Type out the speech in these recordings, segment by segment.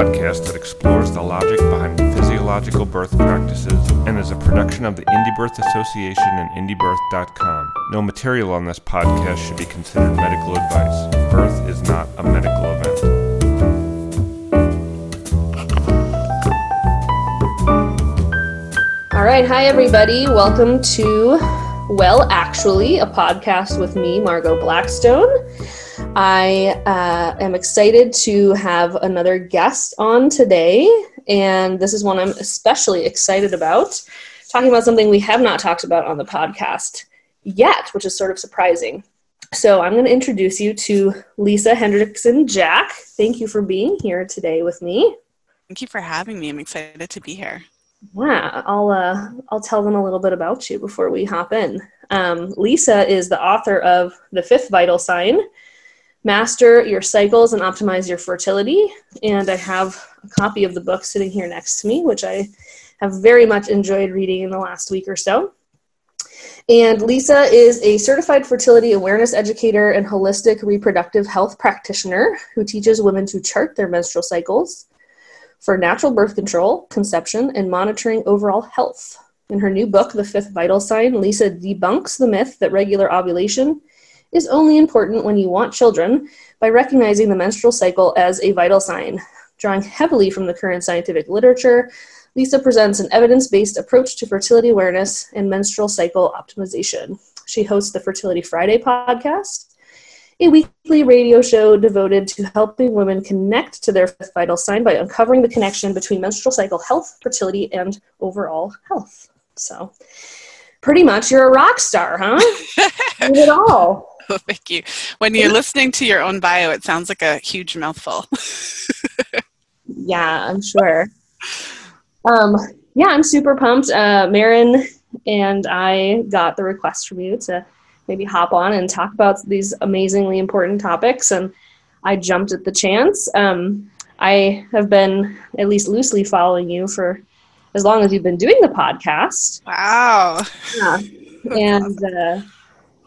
podcast that explores the logic behind physiological birth practices and is a production of the Indie Birth Association and IndieBirth.com. No material on this podcast should be considered medical advice. Birth is not a medical event. All right, hi everybody. Welcome to Well Actually, a podcast with me, Margot Blackstone. I uh, am excited to have another guest on today, and this is one I'm especially excited about. Talking about something we have not talked about on the podcast yet, which is sort of surprising. So, I'm going to introduce you to Lisa Hendrickson Jack. Thank you for being here today with me. Thank you for having me. I'm excited to be here. Yeah, I'll uh, I'll tell them a little bit about you before we hop in. Um, Lisa is the author of The Fifth Vital Sign, master your cycles and optimize your fertility. And I have a copy of the book sitting here next to me, which I have very much enjoyed reading in the last week or so. And Lisa is a certified fertility awareness educator and holistic reproductive health practitioner who teaches women to chart their menstrual cycles for natural birth control, conception, and monitoring overall health. In her new book, The Fifth Vital Sign, Lisa debunks the myth that regular ovulation is only important when you want children by recognizing the menstrual cycle as a vital sign. Drawing heavily from the current scientific literature, Lisa presents an evidence based approach to fertility awareness and menstrual cycle optimization. She hosts the Fertility Friday podcast, a weekly radio show devoted to helping women connect to their vital sign by uncovering the connection between menstrual cycle health, fertility, and overall health. So, pretty much, you're a rock star, huh? it all. Thank you. When you're listening to your own bio, it sounds like a huge mouthful. yeah, I'm sure. Um, yeah, I'm super pumped. Uh, Maryn and I got the request from you to maybe hop on and talk about these amazingly important topics, and I jumped at the chance. Um, I have been at least loosely following you for as long as you've been doing the podcast. Wow. Yeah. and uh,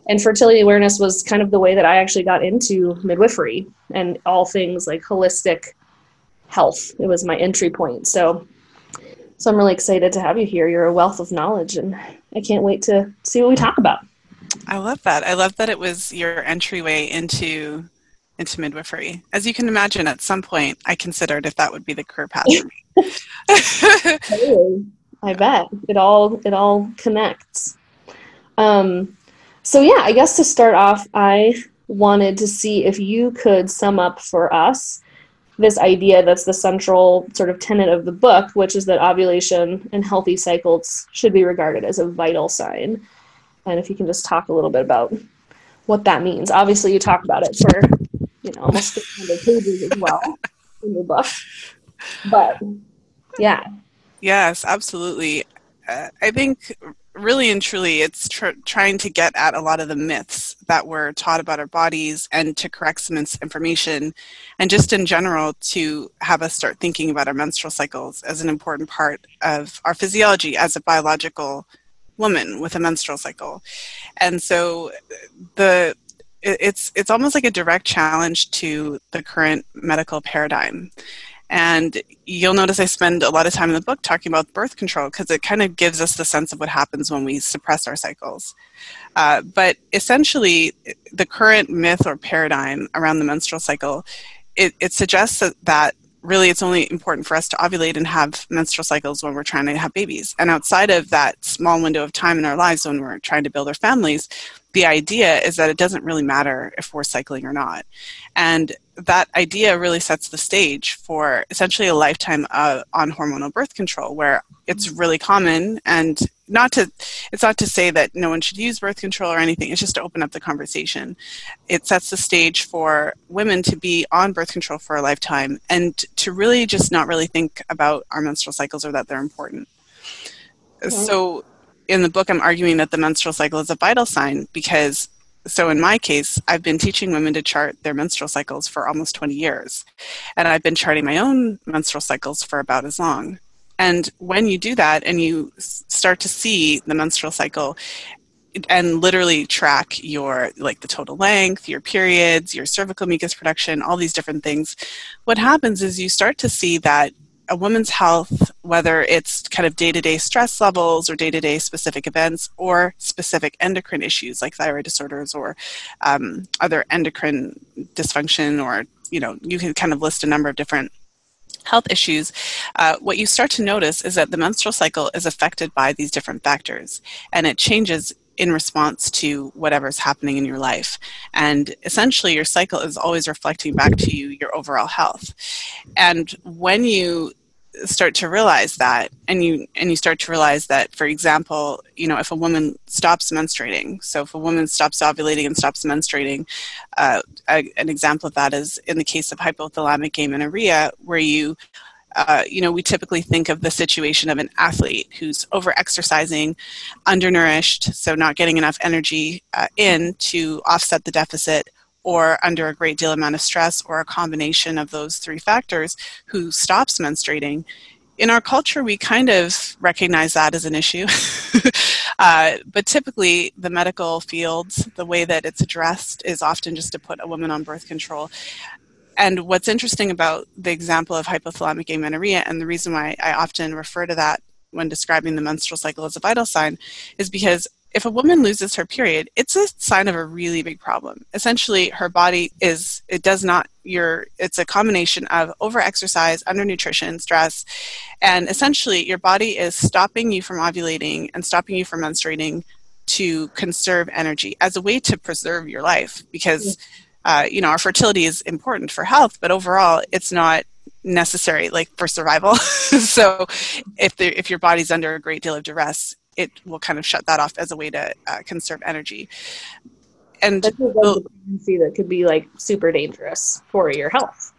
and fertility awareness was kind of the way that I actually got into midwifery and all things like holistic health. It was my entry point. So so I'm really excited to have you here. You're a wealth of knowledge and I can't wait to see what we talk about. I love that. I love that it was your entryway into into midwifery. As you can imagine, at some point I considered if that would be the career path for me. I bet. It all it all connects. Um so, yeah, I guess to start off, I wanted to see if you could sum up for us this idea that's the central sort of tenet of the book, which is that ovulation and healthy cycles should be regarded as a vital sign. And if you can just talk a little bit about what that means. Obviously, you talk about it for you know almost 600 pages as well in your book, but yeah. Yes, absolutely. Uh, I think really and truly it's tr- trying to get at a lot of the myths that we're taught about our bodies and to correct some information and just in general to have us start thinking about our menstrual cycles as an important part of our physiology as a biological woman with a menstrual cycle. And so the it's it's almost like a direct challenge to the current medical paradigm and you'll notice I spend a lot of time in the book talking about birth control because it kind of gives us the sense of what happens when we suppress our cycles. Uh, but essentially, the current myth or paradigm around the menstrual cycle, it, it suggests that, that really it's only important for us to ovulate and have menstrual cycles when we're trying to have babies. And outside of that small window of time in our lives when we're trying to build our families, the idea is that it doesn't really matter if we're cycling or not. And that idea really sets the stage for essentially a lifetime uh, on hormonal birth control where it's really common. And not to it's not to say that no one should use birth control or anything. It's just to open up the conversation. It sets the stage for women to be on birth control for a lifetime and to really just not really think about our menstrual cycles or that they're important. Okay. so in the book i'm arguing that the menstrual cycle is a vital sign because so in my case, I've been teaching women to chart their menstrual cycles for almost 20 years. And I've been charting my own menstrual cycles for about as long. And when you do that and you start to see the menstrual cycle, and literally track your like the total length your periods your cervical mucus production all these different things what happens is you start to see that a woman's health whether it's kind of day-to-day stress levels or day-to-day specific events or specific endocrine issues like thyroid disorders or um, other endocrine dysfunction or you know you can kind of list a number of different health issues, uh, what you start to notice is that the menstrual cycle is affected by these different factors and it changes in response to whatever's happening in your life. And essentially, your cycle is always reflecting back to you your overall health. And when you start to realize that and you and you start to realize that for example you know if a woman stops menstruating so if a woman stops ovulating and stops menstruating uh, a, an example of that is in the case of hypothalamic amenorrhea where you uh, you know, we typically think of the situation of an athlete who's over exercising, undernourished, so not getting enough energy uh, in to offset the deficit, or under a great deal amount of stress or a combination of those three factors who stops menstruating. In our culture we kind of recognize that as an issue. Uh, but typically the medical fields the way that it's addressed is often just to put a woman on birth control and what's interesting about the example of hypothalamic amenorrhea and the reason why i often refer to that when describing the menstrual cycle as a vital sign is because if a woman loses her period, it's a sign of a really big problem. Essentially, her body is, it does not, your, it's a combination of overexercise, undernutrition, stress, and essentially your body is stopping you from ovulating and stopping you from menstruating to conserve energy as a way to preserve your life because, uh, you know, our fertility is important for health, but overall, it's not necessary like for survival so if the, if your body's under a great deal of duress it will kind of shut that off as a way to uh, conserve energy. And pregnancy that could be like super dangerous for your health.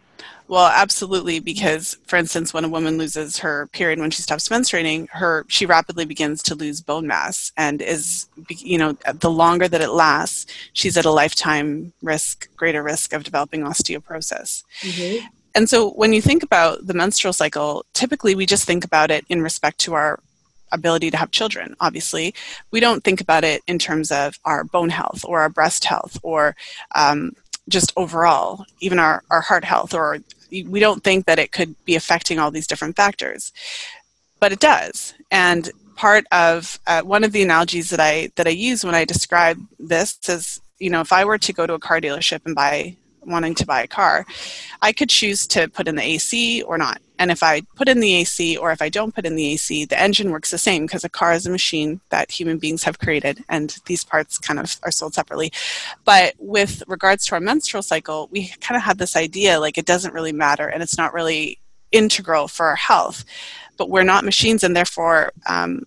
Well, absolutely, because for instance, when a woman loses her period when she stops menstruating, her she rapidly begins to lose bone mass, and is you know the longer that it lasts, she's at a lifetime risk, greater risk of developing osteoporosis. Mm-hmm. And so, when you think about the menstrual cycle, typically we just think about it in respect to our ability to have children, obviously. We don't think about it in terms of our bone health or our breast health or um, just overall, even our, our heart health, or we don't think that it could be affecting all these different factors. But it does. And part of uh, one of the analogies that I that I use when I describe this is, you know, if I were to go to a car dealership and buy wanting to buy a car, I could choose to put in the AC or not. And if I put in the AC or if I don't put in the AC, the engine works the same because a car is a machine that human beings have created and these parts kind of are sold separately. But with regards to our menstrual cycle, we kind of had this idea like it doesn't really matter and it's not really integral for our health. But we're not machines and therefore um,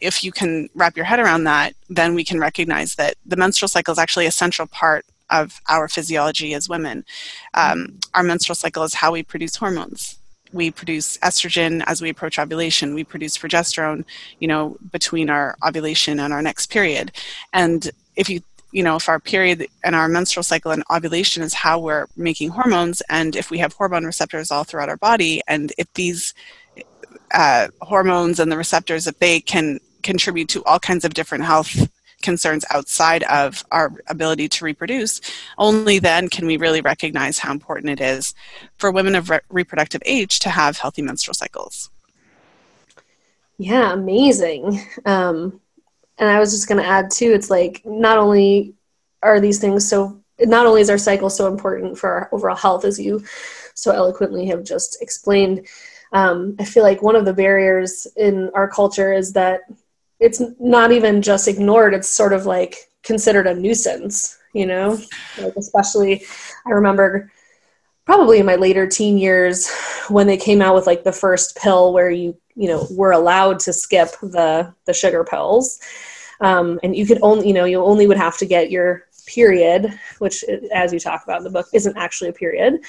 if you can wrap your head around that, then we can recognize that the menstrual cycle is actually a central part of our physiology as women. Um, our menstrual cycle is how we produce hormones. We produce estrogen as we approach ovulation. We produce progesterone, you know, between our ovulation and our next period. And if you you know, if our period and our menstrual cycle and ovulation is how we're making hormones, and if we have hormone receptors all throughout our body, and if these uh, hormones and the receptors, if they can contribute to all kinds of different health concerns outside of our ability to reproduce, only then can we really recognize how important it is for women of re- reproductive age to have healthy menstrual cycles. Yeah, amazing. Um, and I was just going to add too, it's like not only are these things so, not only is our cycle so important for our overall health, as you so eloquently have just explained. Um, I feel like one of the barriers in our culture is that it's not even just ignored it's sort of like considered a nuisance you know? Like especially i remember probably in my later teen years when they came out with like the first pill where you you know were allowed to skip the the sugar pills. Um, and you could only you know you only would have to get your period which as you talk about in the book isn't actually a period.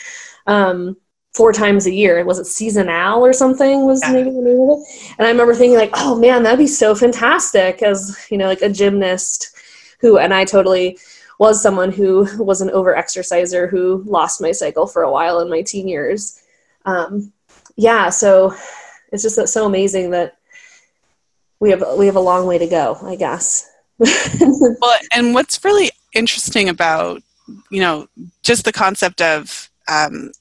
Um, four times a year. Was it seasonal or something? Was yeah. maybe the name of it? And I remember thinking like, oh man, that'd be so fantastic as you know, like a gymnast who, and I totally was someone who was an over exerciser who lost my cycle for a while in my teen years. Um, yeah, so it's just so amazing that we have we have a long way to go, I guess. well, and what's really interesting about you know just the concept of um,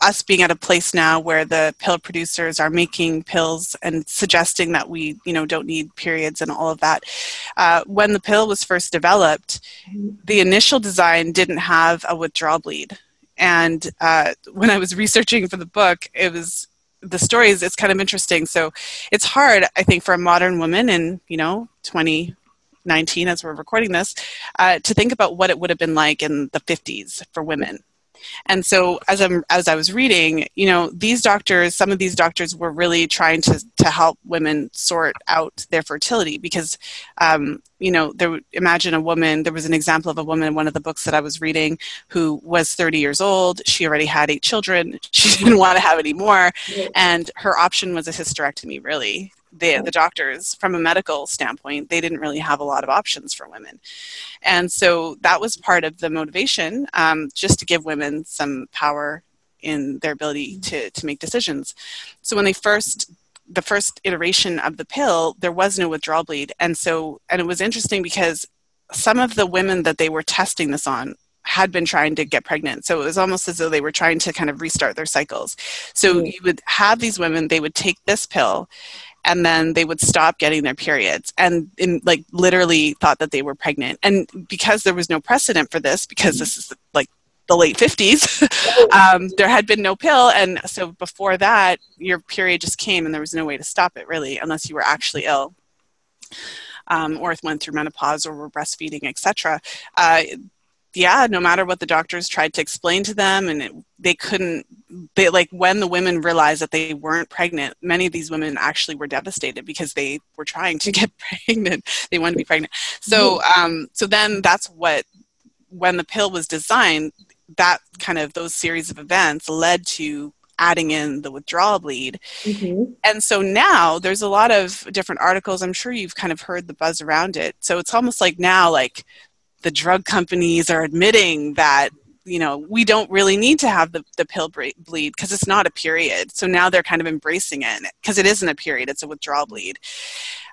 us being at a place now where the pill producers are making pills and suggesting that we you know don't need periods and all of that. Uh, when the pill was first developed the initial design didn't have a withdrawal bleed. And uh, when i was researching for the book it was the stories it's kind of interesting. So it's hard i think for a modern woman in you know 2019 as we're recording this uh, to think about what it would have been like in the 50s for women and so as I'm as I was reading, you know, these doctors, some of these doctors were really trying to to help women sort out their fertility because, um, you know, there imagine a woman. There was an example of a woman in one of the books that I was reading who was 30 years old. She already had eight children. She didn't want to have any more, and her option was a hysterectomy. Really, the, the doctors, from a medical standpoint, they didn't really have a lot of options for women. And so that was part of the motivation, um, just to give women some power in their ability to, to make decisions. So when they first the first iteration of the pill, there was no withdrawal bleed. And so, and it was interesting because some of the women that they were testing this on had been trying to get pregnant. So it was almost as though they were trying to kind of restart their cycles. So you would have these women, they would take this pill and then they would stop getting their periods and in, like literally thought that they were pregnant. And because there was no precedent for this because this is like the late 50s um, there had been no pill. And so before that your period just came and there was no way to stop it really unless you were actually ill. Um, or went through menopause or were breastfeeding etc uh, yeah, no matter what the doctors tried to explain to them, and it, they couldn't. They like when the women realized that they weren't pregnant. Many of these women actually were devastated because they were trying to get pregnant. They wanted to be pregnant. So, um, so then that's what when the pill was designed. That kind of those series of events led to adding in the withdrawal bleed. Mm-hmm. And so now there's a lot of different articles. I'm sure you've kind of heard the buzz around it. So it's almost like now, like the drug companies are admitting that you know we don't really need to have the, the pill bleed because it's not a period. So now they're kind of embracing it because it isn't a period it's a withdrawal bleed.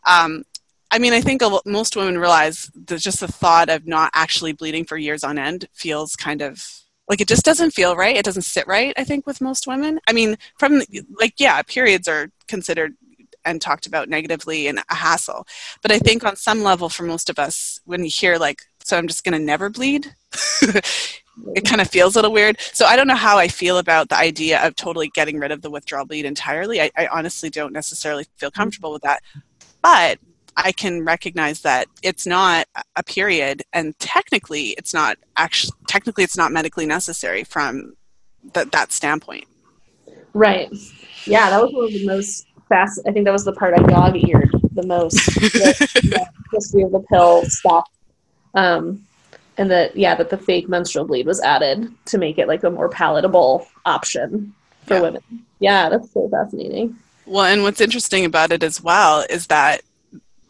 Um, i mean i think most women realize that just the thought of not actually bleeding for years on end feels kind of like it just doesn't feel right. It doesn't sit right i think with most women. I mean from like yeah periods are considered and talked about negatively and a hassle. But i think on some level for most of us when you hear like so I'm just going to never bleed. it kind of feels a little weird. So I don't know how I feel about the idea of totally getting rid of the withdrawal bleed entirely. I, I honestly don't necessarily feel mm-hmm. comfortable with that. But I can recognize that it's not a period, and technically, it's not actually technically it's not medically necessary from the, that standpoint. Right. Yeah, that was one of the most fast. I think that was the part I dog eared the most. the, the history of the pill stuff um, and that yeah, that the fake menstrual bleed was added to make it like a more palatable option for yeah. women. Yeah, that's so fascinating. Well, and what's interesting about it as well is that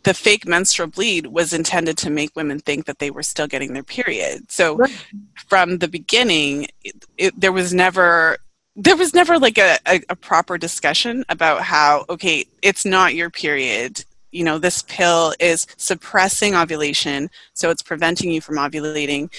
the fake menstrual bleed was intended to make women think that they were still getting their period. So right. from the beginning, it, it, there was never there was never like a, a, a, proper discussion about how okay it's not your period you know this pill is suppressing ovulation so it's preventing you from ovulating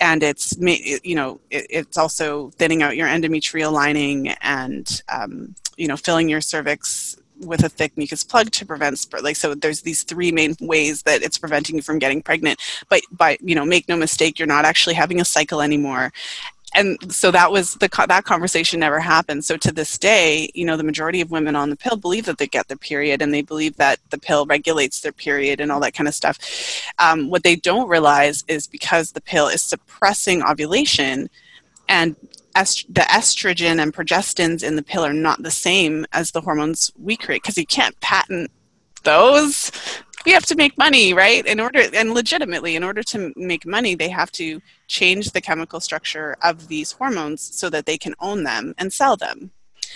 and it's you know it's also thinning out your endometrial lining and um, you know filling your cervix with a thick mucus plug to prevent like so there's these three main ways that it's preventing you from getting pregnant but by you know make no mistake you're not actually having a cycle anymore and so that was the that conversation never happened. So to this day you know the majority of women on the pill believe that they get their period and they believe that the pill regulates their period and all that kind of stuff. Um, what they don't realize is because the pill is suppressing ovulation and est- the estrogen and progestins in the pill are not the same as the hormones we create because you can't patent those we have to make money, right? In order and legitimately, in order to make money, they have to change the chemical structure of these hormones so that they can own them and sell them.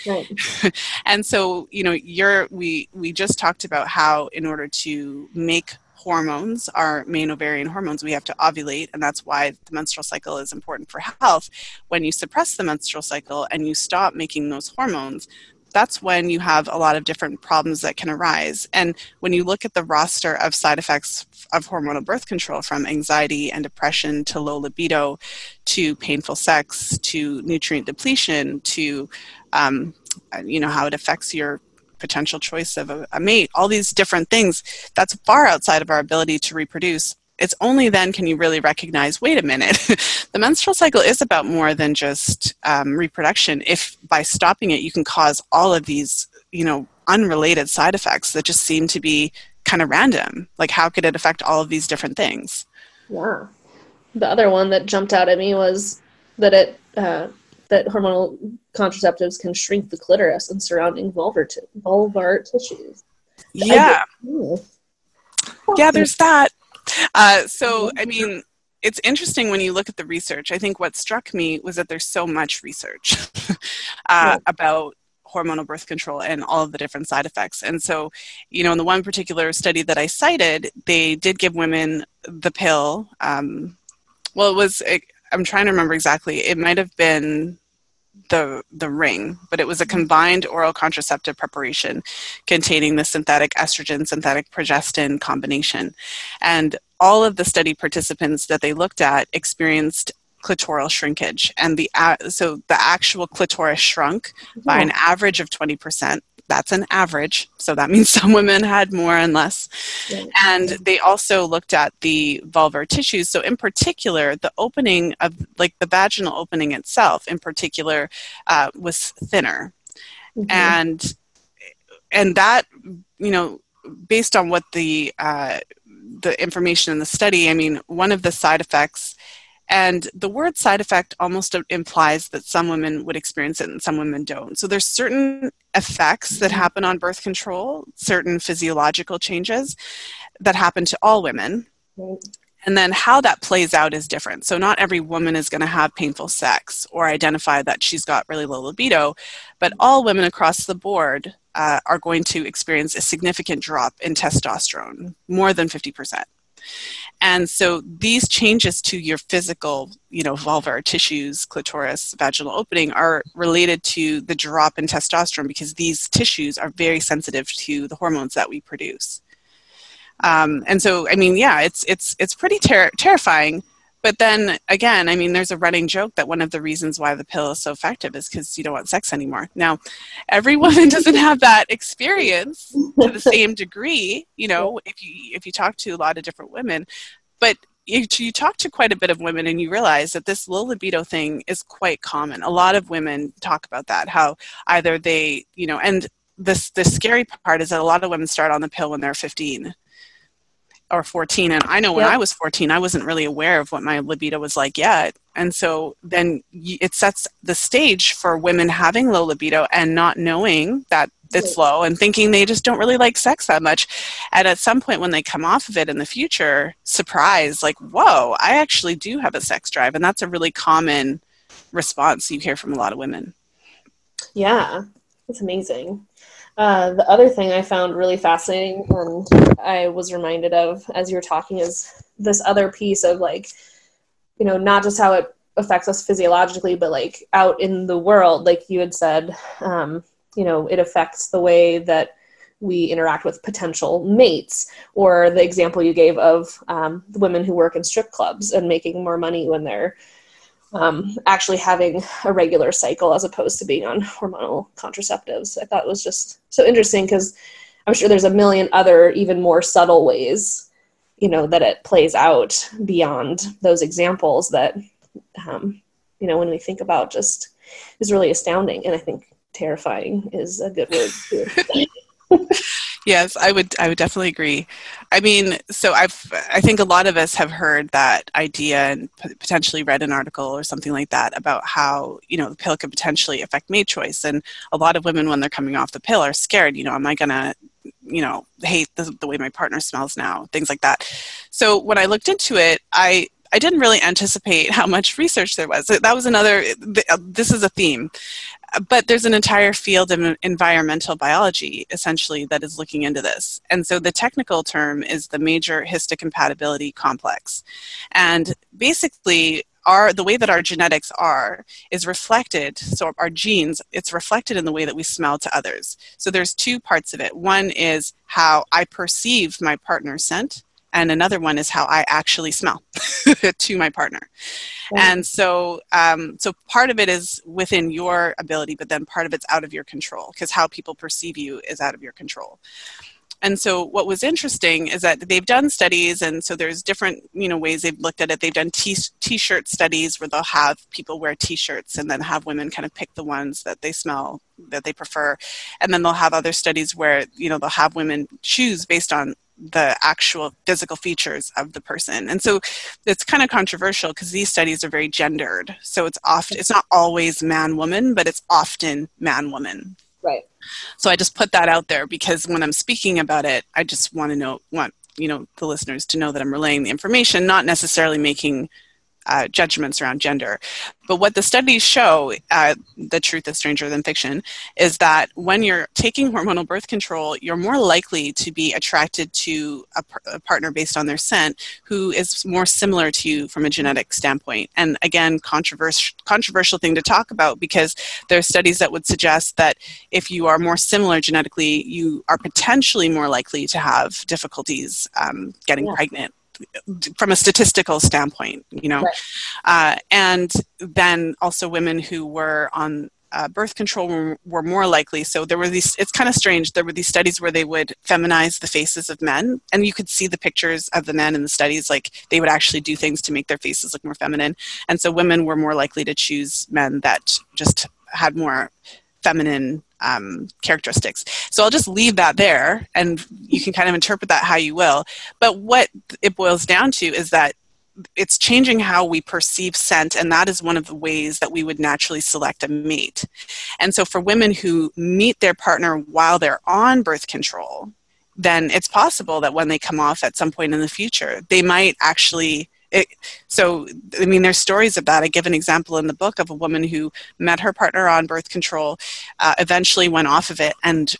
Right. and so, you know, you're we we just talked about how in order to make hormones, our main ovarian hormones, we have to ovulate, and that's why the menstrual cycle is important for health. When you suppress the menstrual cycle and you stop making those hormones, that's when you have a lot of different problems that can arise. And when you look at the roster of side effects of hormonal birth control, from anxiety and depression to low libido to painful sex to nutrient depletion to um, you know how it affects your potential choice of a, a mate, all these different things, that's far outside of our ability to reproduce it's only then can you really recognize wait a minute the menstrual cycle is about more than just um, reproduction if by stopping it you can cause all of these you know unrelated side effects that just seem to be kind of random like how could it affect all of these different things yeah the other one that jumped out at me was that it uh, that hormonal contraceptives can shrink the clitoris and surrounding vulvar, t- vulvar tissues. Yeah. Yeah, there's that. Uh, so, I mean, it's interesting when you look at the research. I think what struck me was that there's so much research uh, about hormonal birth control and all of the different side effects. And so, you know, in the one particular study that I cited, they did give women the pill. Um, well, it was, it, I'm trying to remember exactly. It might have been the the ring, but it was a combined oral contraceptive preparation containing the synthetic estrogen synthetic progestin combination. And all of the study participants that they looked at experienced clitoral shrinkage. And the so the actual clitoris shrunk by an average of 20% that's an average. So that means some women had more and less. Yeah. And they also looked at the vulvar tissues. So, in particular, the opening of, like the vaginal opening itself, in particular, uh, was thinner. Mm-hmm. And and that, you know, based on what the uh, the information in the study, I mean, one of the side effects and the word side effect almost implies that some women would experience it and some women don't. So there's certain effects that mm-hmm. happen on birth control, certain physiological changes that happen to all women. And then how that plays out is different. So, not every woman is going to have painful sex or identify that she's got really low libido, but all women across the board uh, are going to experience a significant drop in testosterone, more than 50%. And so these changes to your physical, you know, vulvar tissues, clitoris, vaginal opening are related to the drop in testosterone because these tissues are very sensitive to the hormones that we produce. Um, and so, I mean, yeah, it's it's it's pretty ter- terrifying but then again, I mean, there's a running joke that one of the reasons why the pill is so effective is because you don't want sex anymore. Now, every woman doesn't have that experience to the same degree. You know, if you if you talk to a lot of different women, but you, you talk to quite a bit of women and you realize that this low libido thing is quite common. A lot of women talk about that. How either they, you know, and this the scary part is that a lot of women start on the pill when they're 15 or 14 and i know when yep. i was 14 i wasn't really aware of what my libido was like yet. And so then it sets the stage for women having low libido and not knowing that it's low and thinking they just don't really like sex that much. And at some point when they come off of it in the future surprise like whoa i actually do have a sex drive. And that's a really common response you hear from a lot of women. Yeah it's amazing uh, the other thing I found really fascinating and I was reminded of as you were talking is this other piece of like, you know, not just how it affects us physiologically, but like out in the world, like you had said, um, you know, it affects the way that we interact with potential mates, or the example you gave of um, the women who work in strip clubs and making more money when they're um, actually having a regular cycle as opposed to being on hormonal contraceptives. I thought was just so interesting because I'm sure there's a million other, even more subtle ways, you know, that it plays out beyond those examples that, um, you know, when we think about just is really astounding. And I think terrifying is a good word too. Yes, I would. I would definitely agree. I mean, so I've. I think a lot of us have heard that idea and potentially read an article or something like that about how you know the pill could potentially affect mate choice, and a lot of women when they're coming off the pill are scared. You know, am I gonna, you know, hate the, the way my partner smells now? Things like that. So when I looked into it, I I didn't really anticipate how much research there was. That was another, this is a theme but there's an entire field of environmental biology essentially that is looking into this. And so the technical term is the major histocompatibility complex. And basically, our the way that our genetics are is reflected so our genes it's reflected in the way that we smell to others so there's two parts of it one is how i perceive my partner's scent and another one is how I actually smell to my partner. Right. And so, um, so part of it is within your ability, but then part of it's out of your control because how people perceive you is out of your control. And so, what was interesting is that they've done studies, and so there's different you know ways they've looked at it. They've done t- t-shirt studies where they'll have people wear t-shirts, and then have women kind of pick the ones that they smell that they prefer, and then they'll have other studies where you know they'll have women choose based on the actual physical features of the person. And so it's kind of controversial because these studies are very gendered. So it's often it's not always man woman but it's often man woman. Right. So i just put that out there because when i'm speaking about it i just want to know want you know the listeners to know that i'm relaying the information not necessarily making uh, judgments around gender. But what the studies show, uh, the truth is stranger than fiction, is that when you're taking hormonal birth control, you're more likely to be attracted to a, a partner based on their scent who is more similar to you from a genetic standpoint. And again, controversial controversial thing to talk about because there are studies that would suggest that if you are more similar genetically, you are potentially more likely to have difficulties um, getting yeah. pregnant from a statistical standpoint, you know, right. uh, and then also women who were on uh, birth control were, were, more likely. So there were these. It's kind of strange. There were these studies where they would feminize the faces of men, and you could see the pictures of the men in the studies. Like they would actually do things to make their faces look more feminine, and so women were more likely to choose men that just had more feminine um, characteristics. So I'll just leave that there, and you can kind of interpret that how you will. But what it boils down to is that it's changing how we perceive scent, and that is one of the ways that we would naturally select a mate. And so, for women who meet their partner while they're on birth control, then it's possible that when they come off at some point in the future, they might actually it, so i mean there's stories of that i give an example in the book of a woman who met her partner on birth control uh, eventually went off of it and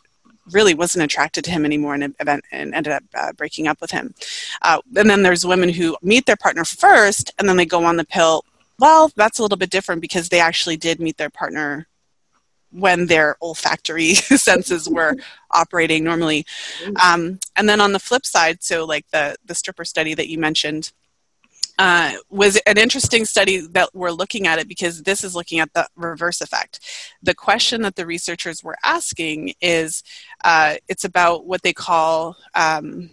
really wasn't attracted to him anymore and, event, and ended up uh, breaking up with him. Uh, and then there's women who meet their partner first and then they go on the pill. Well that's a little bit different because they actually did meet their partner when their olfactory senses were operating normally. Mm-hmm. um, and then on the flip side so like the the stripper study that you mentioned uh, was an interesting study that we're looking at it because this is looking at the reverse effect. The question that the researchers were asking is uh, it's about what they call um,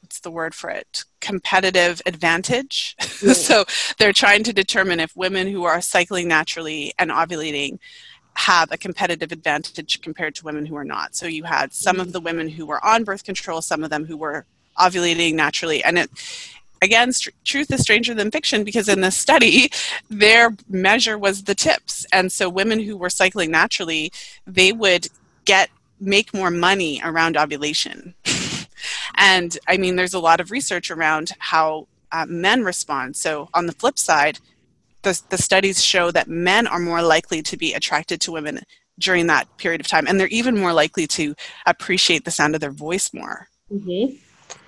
what's the word for it competitive advantage. So they're trying to determine if women who are cycling naturally and ovulating have a competitive advantage compared to women who are not. So you had some of the women who were on birth control, some of them who were ovulating naturally, and it again, st- truth is stranger than fiction because in this study, their measure was the tips. And so women who were cycling naturally, they would get make more money around ovulation. and I mean, there's a lot of research around how uh, men respond. So on the flip side, the, the studies show that men are more likely to be attracted to women during that period of time, and they're even more likely to appreciate the sound of their voice more. Mm-hmm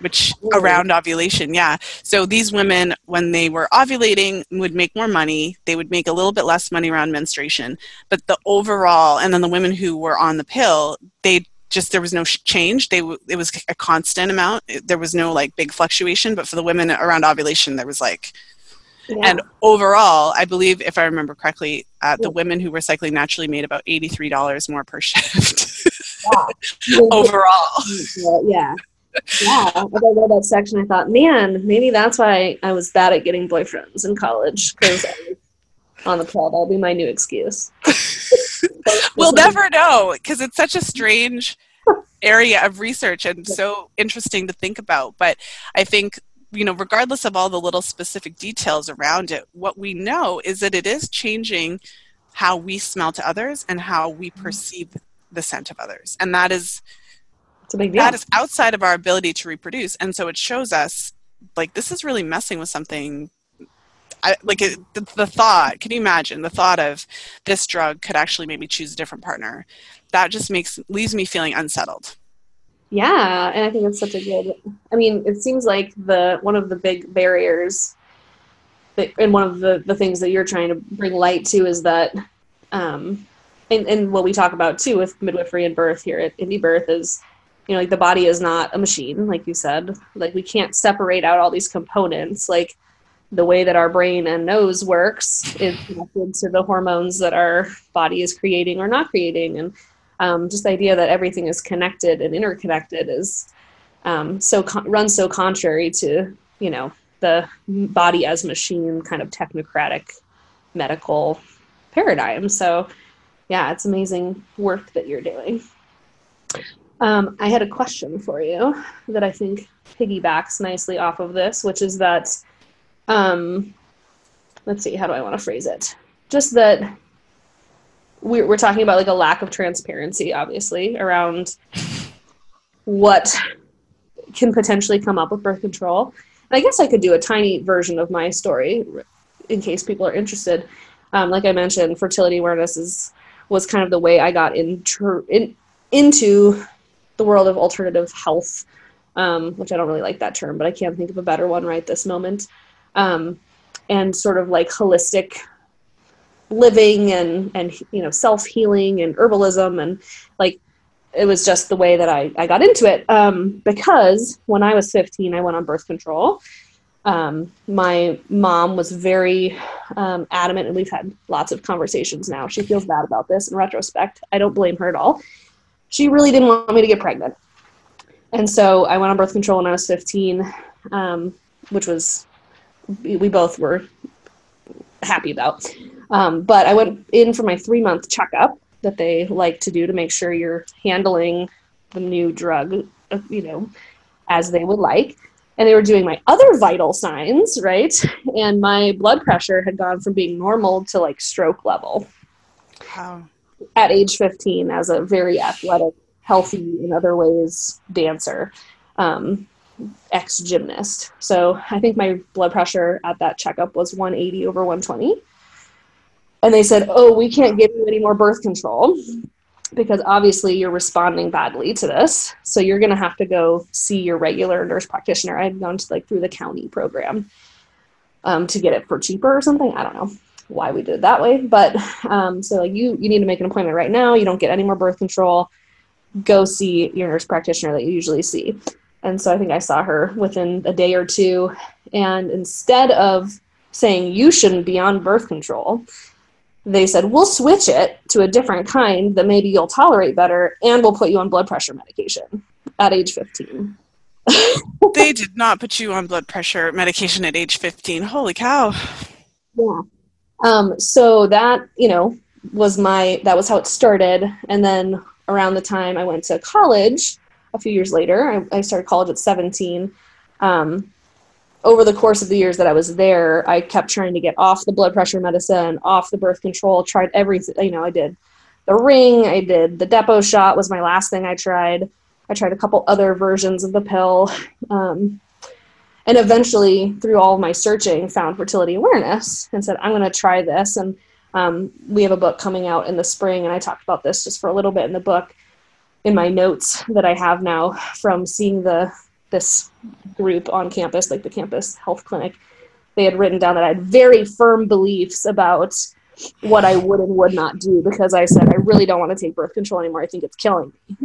which around ovulation yeah. So these women when they were ovulating would make more money. They would make a little bit less money around menstruation. But the overall and then the women who were on the pill they just there was no change. They it was a constant amount. There was no like big fluctuation. But for the women around ovulation there was like yeah. and overall i believe if i remember correctly uh, the women who were cycling naturally made about $83 more per shift. Yeah. overall. Yeah yeah, I read that section. I thought, man, maybe that's why I was bad at getting boyfriends in college because on the pill. That'll be my new excuse. we'll never know because it's such a strange area of research and so interesting to think about. But I think you know, regardless of all the little specific details around it, what we know is that it is changing how we smell to others and how we mm-hmm. perceive the scent of others, and that is it's a big deal. That is outside of our ability to reproduce, and so it shows us like this is really messing with something. I, like it, the, the thought. Can you imagine the thought of this drug could actually make me choose a different partner? That just makes leaves me feeling unsettled. Yeah, and I think it's such a good. I mean, it seems like the one of the big barriers that, and one of the, the things that you're trying to bring light to is that, um, and, and what we talk about too with midwifery and birth here at Indie Birth is, you know, like the body is not a machine, like you said. Like we can't separate out all these components. Like the way that our brain and nose works is connected to the hormones that our body is creating or not creating, and um, just the idea that everything is connected and interconnected is um, so con- runs so contrary to you know the body as machine kind of technocratic medical paradigm. So yeah, it's amazing work that you're doing. Um, I had a question for you that I think piggybacks nicely off of this, which is that, um, let's see, how do I want to phrase it? Just that we're, we're talking about like a lack of transparency, obviously, around what can potentially come up with birth control. And I guess I could do a tiny version of my story in case people are interested. Um, like I mentioned, fertility awareness is was kind of the way I got in, in into the world of alternative health, um, which I don't really like that term, but I can't think of a better one right this moment. Um, and sort of like holistic living and and you know self healing and herbalism and like it was just the way that I, I got into it um, because when I was 15, I went on birth control. Um, my mom was very um, adamant, and we've had lots of conversations now. She feels bad about this in retrospect. I don't blame her at all. She really didn't want me to get pregnant. And so I went on birth control when I was 15, um, which was, we both were happy about. Um, but I went in for my three month checkup that they like to do to make sure you're handling the new drug, uh, you know, as they would like. And they were doing my other vital signs, right? And my blood pressure had gone from being normal to like stroke level. Wow. At age 15, as a very athletic, healthy, in other ways, dancer, um, ex gymnast. So I think my blood pressure at that checkup was 180 over 120 and they said, "Oh, we can't give you any more birth control because obviously you're responding badly to this. So you're going to have to go see your regular nurse practitioner. I had gone to like through the county program um, to get it for cheaper or something. I don't know why we did it that way, but um, so like you you need to make an appointment right now. You don't get any more birth control. Go see your nurse practitioner that you usually see." And so I think I saw her within a day or two. And instead of saying you shouldn't be on birth control, they said, we'll switch it to a different kind that maybe you'll tolerate better, and we'll put you on blood pressure medication at age 15. they did not put you on blood pressure medication at age 15. Holy cow. Yeah. Um, so that, you know, was my, that was how it started. And then around the time I went to college, a few years later, I, I started college at 17. Um, over the course of the years that I was there, I kept trying to get off the blood pressure medicine, off the birth control, tried everything. You know, I did the ring, I did the Depo shot was my last thing I tried. I tried a couple other versions of the pill. Um, and eventually, through all my searching, found fertility awareness and said, I'm going to try this. And um, we have a book coming out in the spring, and I talked about this just for a little bit in the book in my notes that I have now from seeing the this group on campus, like the campus health clinic, they had written down that I had very firm beliefs about what I would and would not do because I said I really don't want to take birth control anymore. I think it's killing me.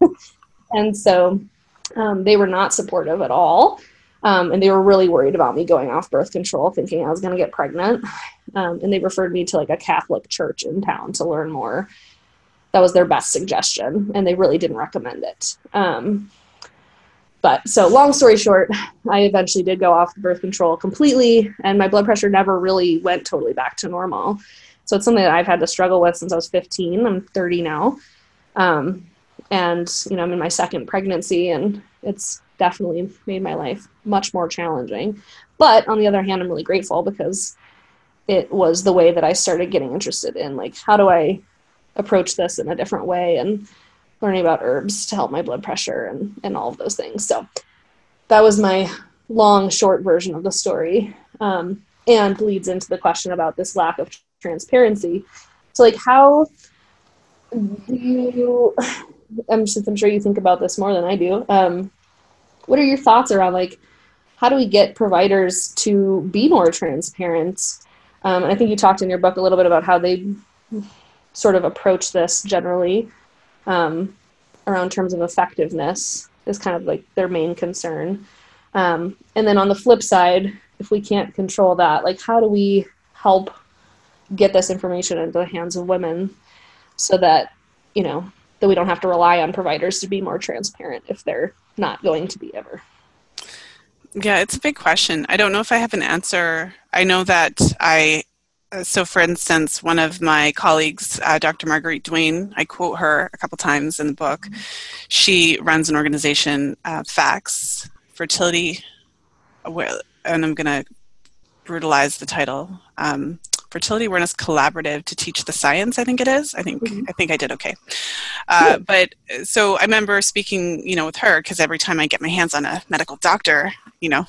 and so um, they were not supportive at all. Um, and they were really worried about me going off birth control, thinking I was going to get pregnant. Um, and they referred me to like a Catholic church in town to learn more. That was their best suggestion, and they really didn't recommend it. Um, but so, long story short, I eventually did go off birth control completely, and my blood pressure never really went totally back to normal. So, it's something that I've had to struggle with since I was 15. I'm 30 now. Um, and, you know, I'm in my second pregnancy, and it's definitely made my life much more challenging. But on the other hand, I'm really grateful because it was the way that I started getting interested in like, how do I approach this in a different way? And, learning about herbs to help my blood pressure and, and all of those things. So that was my long, short version of the story um, and leads into the question about this lack of transparency. So, like, how do you, I'm, just, I'm sure you think about this more than I do. Um, what are your thoughts around like how do we get providers to be more transparent? Um, I think you talked in your book a little bit about how they sort of approach this generally um, around terms of effectiveness is kind of like their main concern. Um, and then on the flip side, if we can't control that, like how do we help get this information into the hands of women so that, you know, that we don't have to rely on providers to be more transparent if they're not going to be ever? Yeah, it's a big question. I don't know if I have an answer. I know that I, uh, so for instance, one of my colleagues, uh, Dr. Marguerite Duane, I quote her a couple times in the book. She runs an organization, uh, FACTS, Fertility, and I'm going to brutalize the title. Um, fertility awareness collaborative to teach the science i think it is. I think mm-hmm. i think i did okay. Uh, but so i remember speaking you know with her because every time i get my hands on a medical doctor you know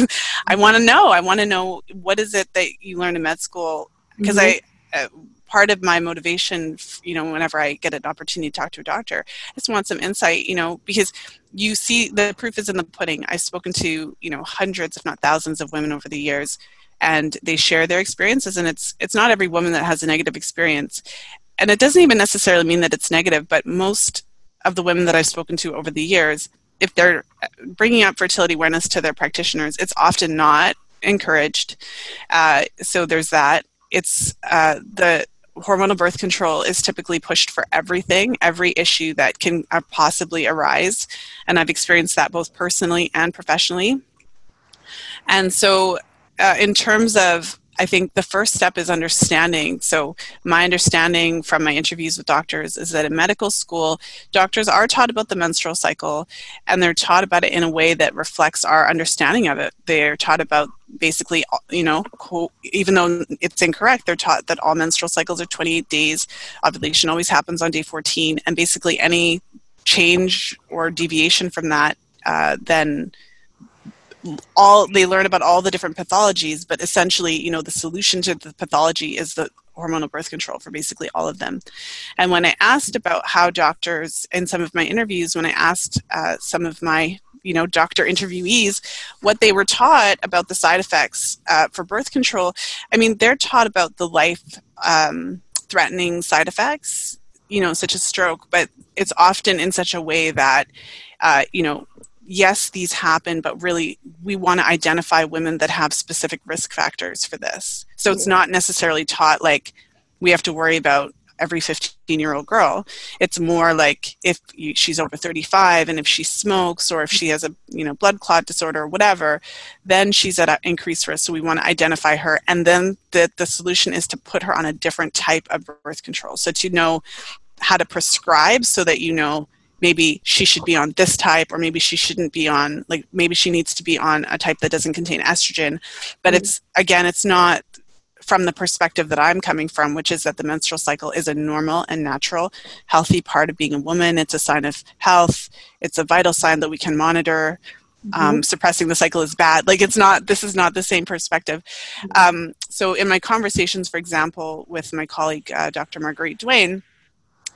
i want to know. I want to know what is it that you learn in med school? Because mm-hmm. i uh, part of my motivation you know whenever i get an opportunity to talk to a doctor i just want some insight you know because you see the proof is in the pudding. I've spoken to you know hundreds if not thousands of women over the years and they share their experiences and it's it's not every woman that has a negative experience. And it doesn't even necessarily mean that it's negative but most of the women that i've spoken to over the years if they're bringing up fertility awareness to their practitioners it's often not encouraged. Uh, so there's that. It's uh, the hormonal birth control is typically pushed for everything every issue that can uh, possibly arise. And i've experienced that both personally and professionally. And so uh, in terms of I think the first step is understanding. So, my understanding from my interviews with doctors is that in medical school, doctors are taught about the menstrual cycle and they're taught about it in a way that reflects our understanding of it. They're taught about basically, you know, even though it's incorrect, they're taught that all menstrual cycles are 28 days. Ovulation always happens on day 14. And basically, any change or deviation from that uh, then all they learn about all the different pathologies but essentially you know the solution to the pathology is the hormonal birth control for basically all of them. And when i asked about how doctors in some of my interviews when i asked uh, some of my you know doctor interviewees what they were taught about the side effects uh, for birth control i mean they're taught about the life um, threatening side effects you know such as stroke but it's often in such a way that uh, you know yes, these happen, but really we want to identify women that have specific risk factors for this. So it's not necessarily taught like we have to worry about every 15 year old girl. It's more like if you, she's over 35 and if she smokes or if she has a you know blood clot disorder or whatever then she's at increased risk. So we want to identify her. And then the, the solution is to put her on a different type of birth control. So to know how to prescribe so that you know maybe she should be on this type or maybe she shouldn't be on like maybe she needs to be on a type that doesn't contain estrogen but it's again it's not from the perspective that I'm coming from, which is that the menstrual cycle is a normal and natural, healthy part of being a woman. It's a sign of health. It's a vital sign that we can monitor. Mm-hmm. Um, suppressing the cycle is bad. Like it's not. This is not the same perspective. Mm-hmm. Um, so in my conversations, for example, with my colleague uh, Dr. Marguerite Duane,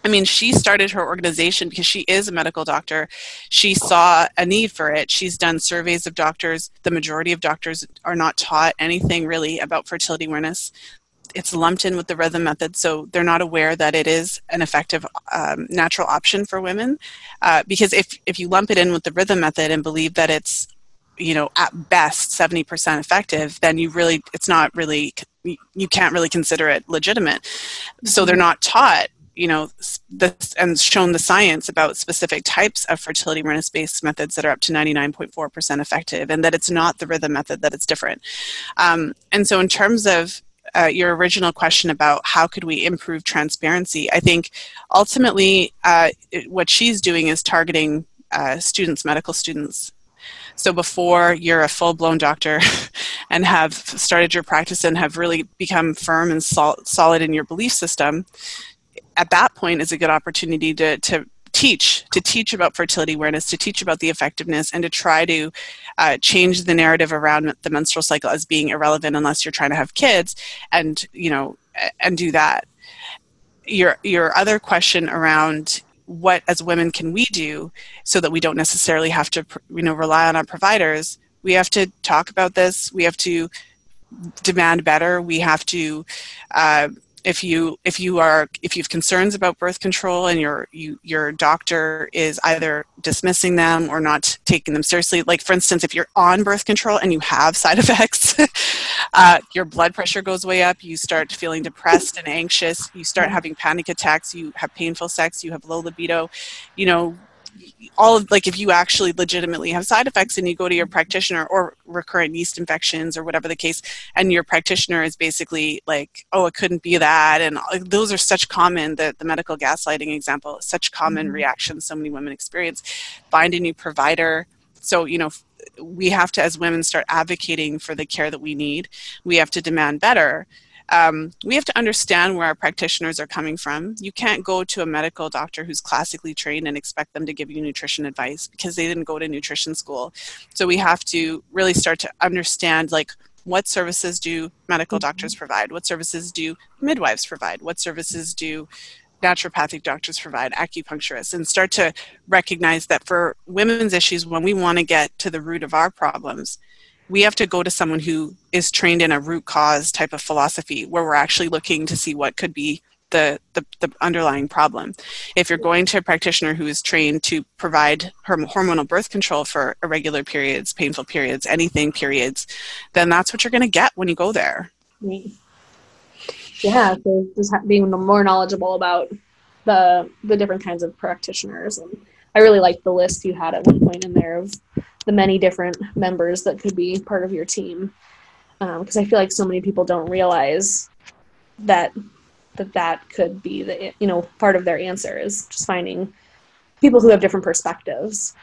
I mean, she started her organization because she is a medical doctor. She saw a need for it. She's done surveys of doctors. The majority of doctors are not taught anything really about fertility awareness. It's lumped in with the rhythm method, so they're not aware that it is an effective um, natural option for women. Uh, because if, if you lump it in with the rhythm method and believe that it's you know at best 70% effective then you really it's not really you can't really consider it legitimate so they're mm-hmm. not taught you know this and shown the science about specific types of fertility awareness based methods that are up to 99.4% effective and that it's not the rhythm method that it's different. Um, and so in terms of uh, your original question about how could we improve transparency i think ultimately uh, it, what she's doing is targeting uh, students medical students. So before you're a full-blown doctor and have started your practice and have really become firm and sol- solid in your belief system at that point is a good opportunity to, to teach to teach about fertility awareness to teach about the effectiveness and to try to uh, change the narrative around the menstrual cycle as being irrelevant unless you're trying to have kids and you know and do that. Your your other question around what as women can we do so that we don't necessarily have to you know rely on our providers we have to talk about this. We have to demand better. We have to uh, if you if you are if you have concerns about birth control and your you, your doctor is either dismissing them or not taking them seriously like for instance if you're on birth control and you have side effects uh, your blood pressure goes way up you start feeling depressed and anxious you start having panic attacks you have painful sex you have low libido you know all of like if you actually legitimately have side effects and you go to your practitioner or recurrent yeast infections or whatever the case and your practitioner is basically like oh it couldn't be that and those are such common the, the medical gaslighting example such common mm-hmm. reactions so many women experience. Find a new provider. So you know we have to as women start advocating for the care that we need. We have to demand better um, we have to understand where our practitioners are coming from. You can't go to a medical doctor who's classically trained and expect them to give you nutrition advice because they didn't go to nutrition school. So we have to really start to understand like what services do medical mm-hmm. doctors provide? What services do midwives provide? What services do naturopathic doctors provide, acupuncturists, and start to recognize that for women's issues, when we want to get to the root of our problems, we have to go to someone who is trained in a root cause type of philosophy where we're actually looking to see what could be the, the, the, underlying problem. If you're going to a practitioner who is trained to provide hormonal birth control for irregular periods, painful periods, anything periods, then that's what you're going to get when you go there. Yeah, so just being more knowledgeable about the the different kinds of practitioners, and I really liked the list you had at one point in there of the many different members that could be part of your team. Because um, I feel like so many people don't realize that that that could be the you know part of their answer is just finding people who have different perspectives.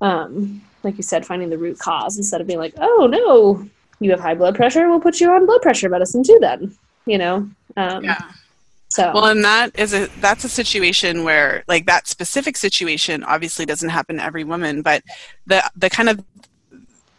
Um, like you said finding the root cause instead of being like oh no you have high blood pressure we'll put you on blood pressure medicine too then you know? Um, yeah so well, and that is a that's a situation where like that specific situation obviously doesn't happen to every woman, but the the kind of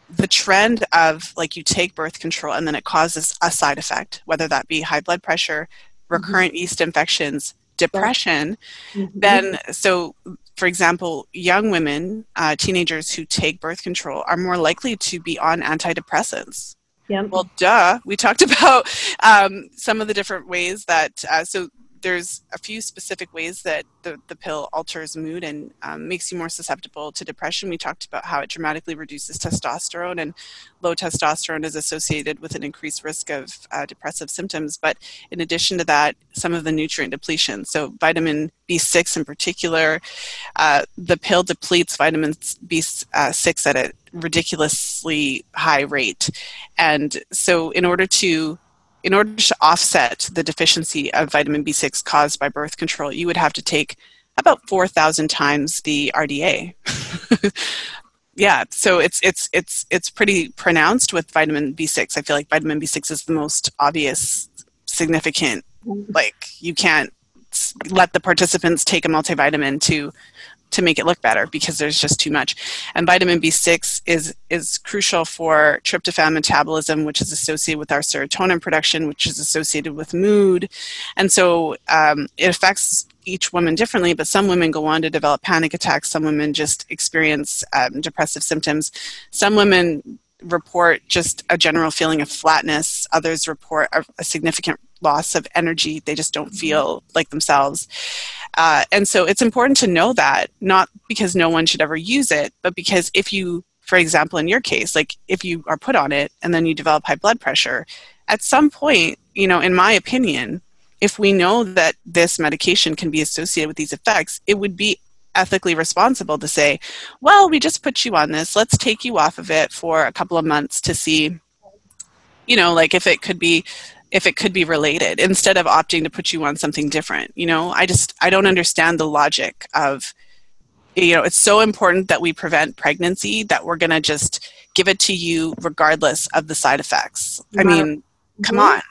the trend of like you take birth control and then it causes a side effect, whether that be high blood pressure, mm-hmm. recurrent mm-hmm. yeast infections, depression, mm-hmm. then so for example, young women, uh, teenagers who take birth control are more likely to be on antidepressants. Yeah. Well, duh. We talked about um, some of the different ways that, uh, so there's a few specific ways that the, the pill alters mood and um, makes you more susceptible to depression. We talked about how it dramatically reduces testosterone, and low testosterone is associated with an increased risk of uh, depressive symptoms. But in addition to that, some of the nutrient depletion. So, vitamin B6 in particular, uh, the pill depletes vitamin B6 at a ridiculously high rate. And so, in order to in order to offset the deficiency of vitamin B6 caused by birth control, you would have to take about 4,000 times the RDA. yeah, so it's it's it's it's pretty pronounced with vitamin B6. I feel like vitamin B6 is the most obvious significant mm-hmm. like you can't let the participants take a multivitamin to to make it look better because there's just too much. And vitamin B6 is is crucial for tryptophan metabolism, which is associated with our serotonin production, which is associated with mood. And so um, it affects each woman differently, but some women go on to develop panic attacks. Some women just experience um, depressive symptoms. Some women report just a general feeling of flatness. Others report a, a significant loss of energy. They just don't mm-hmm. feel like themselves. Uh, and so it's important to know that, not because no one should ever use it, but because if you, for example, in your case, like if you are put on it and then you develop high blood pressure, at some point, you know, in my opinion, if we know that this medication can be associated with these effects, it would be ethically responsible to say, well, we just put you on this. Let's take you off of it for a couple of months to see, you know, like if it could be if it could be related instead of opting to put you on something different you know? I just i don't understand the logic of you know it's so important that we prevent pregnancy that we're going to just give it to you regardless of the side effects. I mean come mm-hmm. on.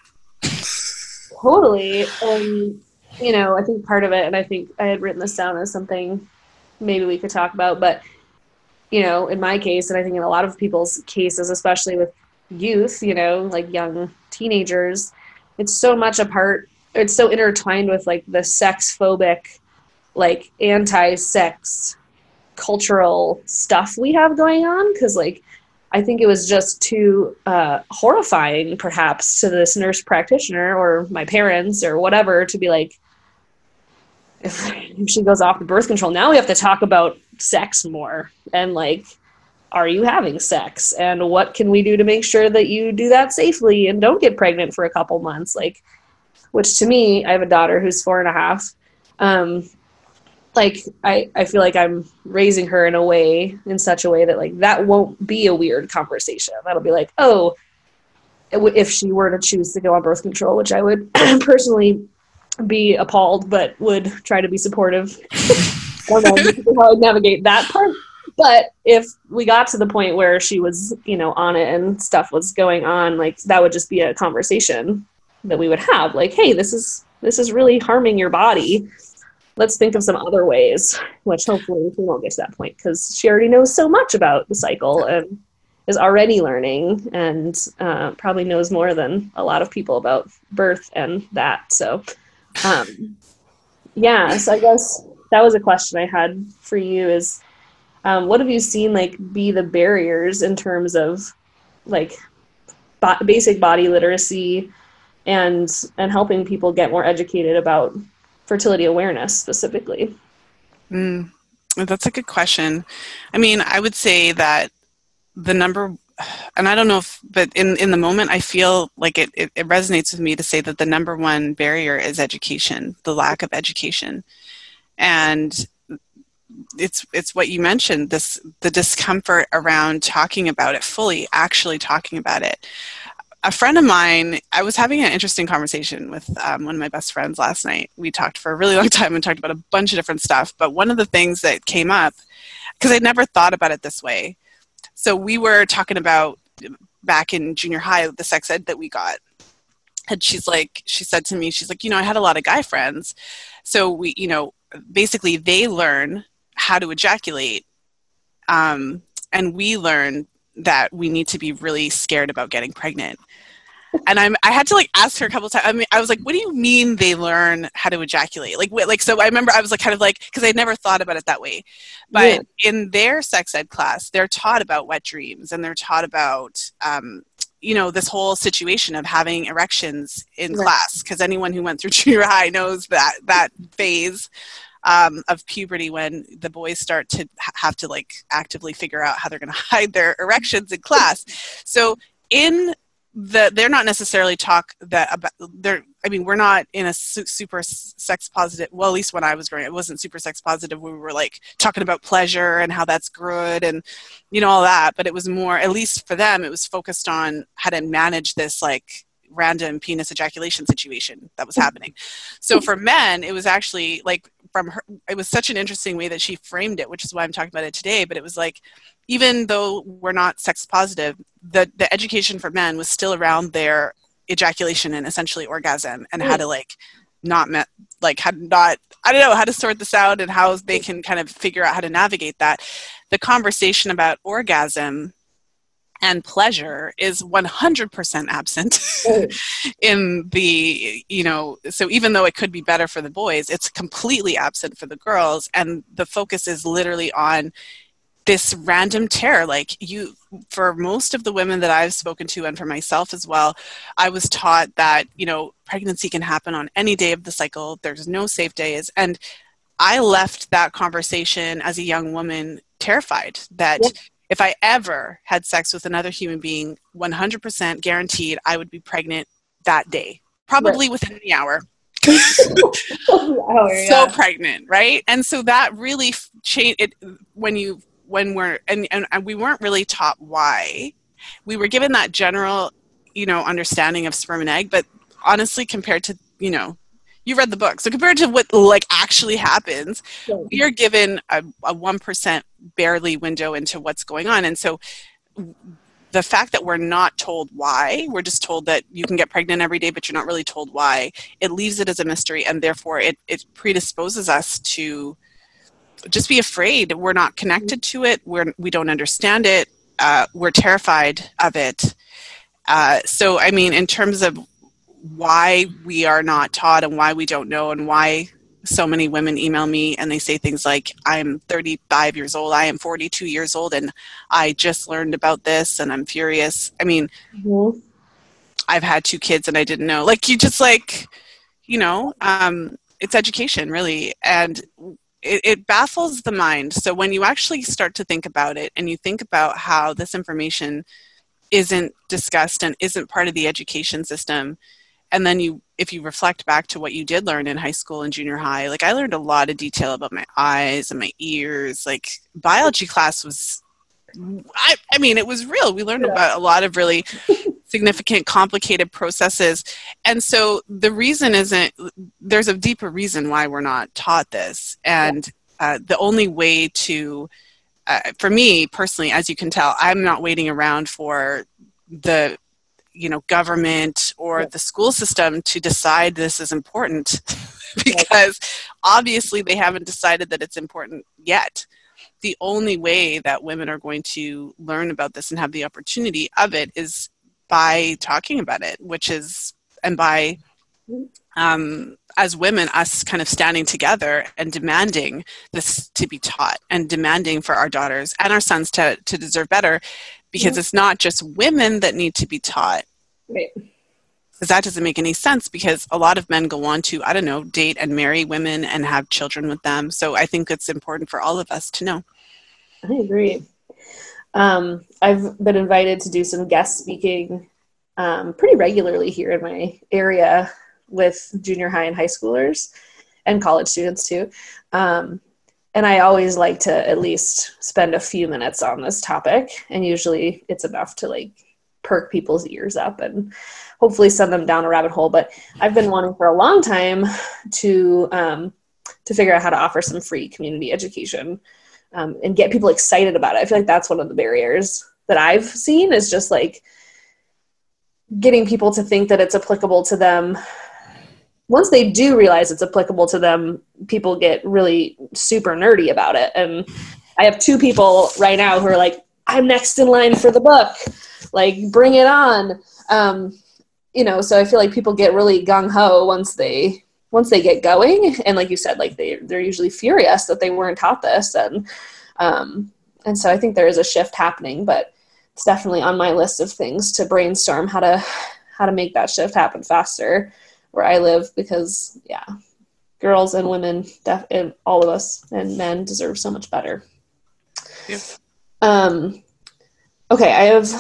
Totally and you know i think part of it and i think i had written this down as something maybe we could talk about but you know in my case and i think in a lot of people's cases especially with youth you know like young teenagers it's so much a part it's so intertwined with like the sex phobic like anti-sex cultural stuff we have going on because like I think it was just too uh, horrifying, perhaps, to this nurse practitioner or my parents or whatever to be like, if, if she goes off the birth control, now we have to talk about sex more. And like, are you having sex and what can we do to make sure that you do that safely and don't get pregnant for a couple months? Like, which to me, I have a daughter who's four and a half. Um, like I, I feel like I'm raising her in a way in such a way that like that won't be a weird conversation. That'll be like, oh, if she were to choose to go on birth control, which I would personally be appalled, but would try to be supportive. I how navigate that part. But if we got to the point where she was, you know, on it and stuff was going on, like that would just be a conversation that we would have. Like, hey, this is this is really harming your body let's think of some other ways, which hopefully we won't get to that point because she already knows so much about the cycle and is already learning and uh, probably knows more than a lot of people about birth and that. So, um, yeah, so I guess that was a question I had for you is um, what have you seen like be the barriers in terms of like bo- basic body literacy and and helping people get more educated about fertility awareness specifically? Mm, that's a good question. I mean, I would say that the number, and I don't know if, but in, in the moment, I feel like it, it, it resonates with me to say that the number one barrier is education, the lack of education. And it's it's what you mentioned this the discomfort around talking about it fully actually talking about it a friend of mine, I was having an interesting conversation with um, one of my best friends last night. We talked for a really long time and talked about a bunch of different stuff. But one of the things that came up, because I'd never thought about it this way. So we were talking about back in junior high, the sex ed that we got. And she's like, she said to me, she's like, you know, I had a lot of guy friends. So we, you know, basically they learn how to ejaculate. Um, and we learn that we need to be really scared about getting pregnant. And I'm I had to like ask her a couple times. I mean, I was like, "What do you mean they learn how to ejaculate?" Like, like so. I remember I was like, kind of like, because I'd never thought about it that way. But yeah. in their sex ed class, they're taught about wet dreams, and they're taught about um, you know this whole situation of having erections in right. class because anyone who went through junior high knows that that phase um, of puberty when the boys start to have to like actively figure out how they're going to hide their erections in class. So in the they're not necessarily talk that about they're i mean we're not in a su- super sex positive well at least when i was growing up it wasn't super sex positive we were like talking about pleasure and how that's good and you know all that but it was more at least for them it was focused on how to manage this like random penis ejaculation situation that was happening so for men it was actually like from her it was such an interesting way that she framed it which is why i'm talking about it today but it was like even though we're not sex positive the the education for men was still around their ejaculation and essentially orgasm and how to like not met like how not i don't know how to sort this out and how they can kind of figure out how to navigate that. The conversation about orgasm and pleasure is 100% absent in the you know so even though it could be better for the boys it's completely absent for the girls and the focus is literally on this random tear like you for most of the women that i've spoken to and for myself as well i was taught that you know pregnancy can happen on any day of the cycle. There's no safe days. And i left that conversation as a young woman terrified that yep if I ever had sex with another human being, 100% guaranteed I would be pregnant that day, probably right. within the hour. oh, yeah. So pregnant, right? And so that really changed it when you when we're and, and and we weren't really taught why. We were given that general, you know, understanding of sperm and egg, but honestly, compared to you know you read the book. So compared to what like actually happens, we are given a, a 1% barely window into what's going on. And so the fact that we're not told why, we're just told that you can get pregnant every day, but you're not really told why, it leaves it as a mystery and therefore it, it predisposes us to just be afraid. We're not connected to it. We're, we don't understand it. Uh, we're terrified of it. Uh, so, I mean, in terms of why we are not taught and why we don't know and why so many women email me and they say things like, I'm 35 years old, I am 42 years old, and I just learned about this and I'm furious. I mean, mm-hmm. I've had two kids and I didn't know. Like, you just like, you know, um, it's education really. And it, it baffles the mind. So when you actually start to think about it and you think about how this information isn't discussed and isn't part of the education system, and then you if you reflect back to what you did learn in high school and junior high like i learned a lot of detail about my eyes and my ears. Like biology class was i, I mean it was real. We learned yeah. about a lot of really significant complicated processes. And so the reason isn't there's a deeper reason why we're not taught this. And uh, the only way to uh, for me personally as you can tell i'm not waiting around for the you know government or the school system to decide this is important because obviously they haven't decided that it's important yet. The only way that women are going to learn about this and have the opportunity of it is by talking about it which is and by um, as women us kind of standing together and demanding this to be taught and demanding for our daughters and our sons to, to deserve better because it's not just women that need to be taught. Right. Because that doesn't make any sense because a lot of men go on to, I don't know, date and marry women and have children with them. So I think it's important for all of us to know. I agree. Um, I've been invited to do some guest speaking um, pretty regularly here in my area with junior high and high schoolers and college students too. Um, and I always like to at least spend a few minutes on this topic, and usually it's enough to like perk people's ears up and hopefully send them down a rabbit hole. But I've been wanting for a long time to um, to figure out how to offer some free community education um, and get people excited about it. I feel like that's one of the barriers that I've seen is just like getting people to think that it's applicable to them once they do realize it's applicable to them, people get really super nerdy about it. And I have two people right now who are like, I'm next in line for the book. Like, bring it on. Um, you know, so I feel like people get really gung ho once they once they get going. And like you said, like they they're usually furious that they weren't taught this. And um, and so I think there is a shift happening, but it's definitely on my list of things to brainstorm how to how to make that shift happen faster where I live because yeah, girls and women, def- and all of us and men deserve so much better. Yeah. Um, okay, I have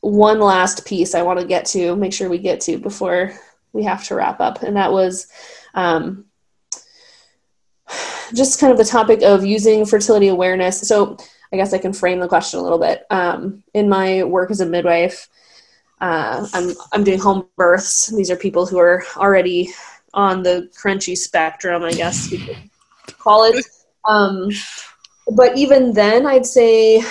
one last piece I want to get to, make sure we get to before we have to wrap up, and that was um, just kind of the topic of using fertility awareness. So I guess I can frame the question a little bit. Um, in my work as a midwife, uh, I'm I'm doing home births. These are people who are already on the crunchy spectrum, I guess could call it. Um, but even then, I'd say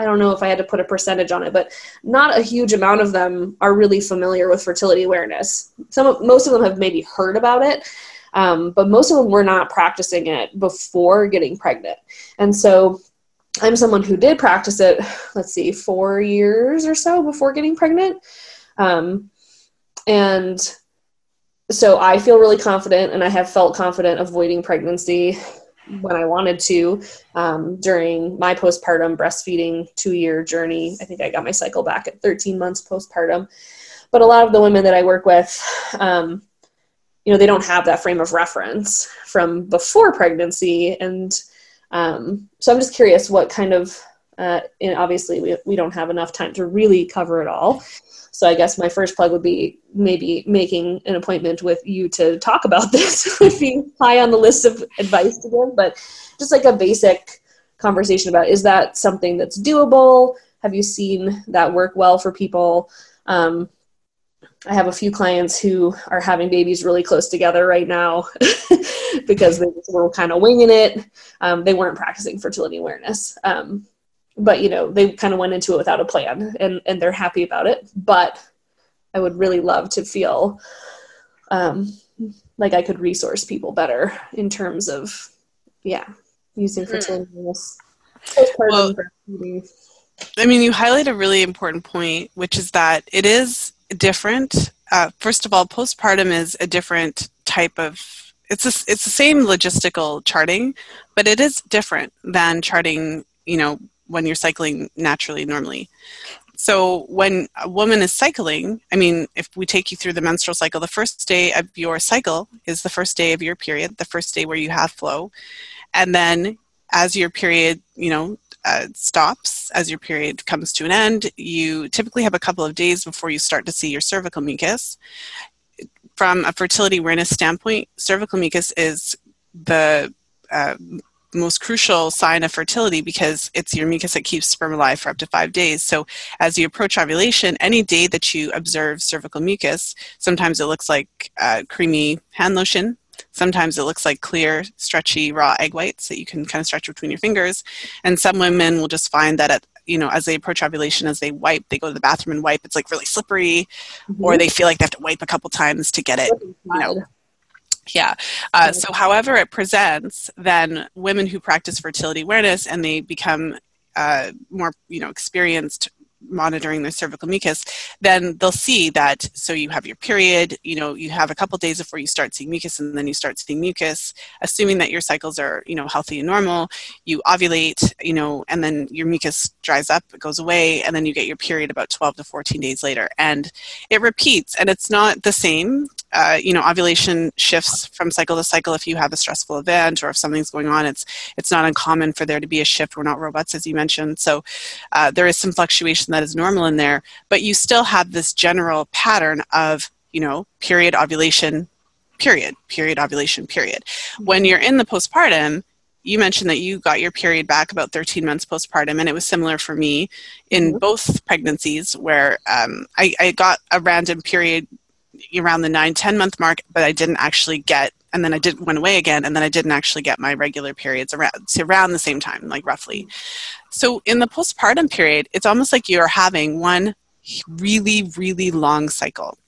I don't know if I had to put a percentage on it, but not a huge amount of them are really familiar with fertility awareness. Some of, most of them have maybe heard about it, um, but most of them were not practicing it before getting pregnant. And so I'm someone who did practice it, let's see, four years or so before getting pregnant. Um, and so I feel really confident, and I have felt confident avoiding pregnancy when I wanted to um, during my postpartum breastfeeding two year journey. I think I got my cycle back at 13 months postpartum. But a lot of the women that I work with, um, you know, they don't have that frame of reference from before pregnancy. And um, so I'm just curious what kind of, uh, and obviously we, we don't have enough time to really cover it all. So I guess my first plug would be maybe making an appointment with you to talk about this would be high on the list of advice to give, but just like a basic conversation about is that something that's doable? Have you seen that work well for people? Um, I have a few clients who are having babies really close together right now because they were kind of winging it. Um, they weren't practicing fertility awareness. Um, but you know, they kind of went into it without a plan and, and they're happy about it. But I would really love to feel um, like I could resource people better in terms of, yeah, using hmm. fertility awareness. Well, I mean, you highlight a really important point, which is that it is different. Uh, first of all, postpartum is a different type of it's a, it's the same logistical charting, but it is different than charting. You know, when you're cycling naturally normally. So when a woman is cycling, I mean, if we take you through the menstrual cycle, the first day of your cycle is the first day of your period, the first day where you have flow, and then as your period, you know, uh, stops, as your period comes to an end, you typically have a couple of days before you start to see your cervical mucus. From a fertility awareness standpoint, cervical mucus is the uh, most crucial sign of fertility because it's your mucus that keeps sperm alive for up to five days. So, as you approach ovulation, any day that you observe cervical mucus, sometimes it looks like uh, creamy hand lotion. Sometimes it looks like clear, stretchy, raw egg whites that you can kind of stretch between your fingers. And some women will just find that at you know, as they approach ovulation, as they wipe, they go to the bathroom and wipe. It's like really slippery, mm-hmm. or they feel like they have to wipe a couple times to get it, you know, yeah. Uh, so, however it presents, then women who practice fertility awareness and they become uh, more, you know, experienced monitoring their cervical mucus, then they'll see that. So you have your period, you know, you have a couple days before you start seeing mucus, and then you start seeing mucus. Assuming that your cycles are, you know, healthy and normal, you ovulate, you know, and then your mucus dries up, it goes away, and then you get your period about 12 to 14 days later, and it repeats. And it's not the same uh, you know, ovulation shifts from cycle to cycle if you have a stressful event or if something's going on. It's it's not uncommon for there to be a shift. We're not robots, as you mentioned, so uh, there is some fluctuation that is normal in there. But you still have this general pattern of you know period ovulation, period, period ovulation, period. When you're in the postpartum, you mentioned that you got your period back about 13 months postpartum, and it was similar for me in mm-hmm. both pregnancies, where um, I, I, got a random period around the nine ten month mark, but I didn't actually get, and then I did went away again, and then I didn't actually get my regular periods around around the same time, like roughly. So in the postpartum period, it's almost like you're having one really really long cycle.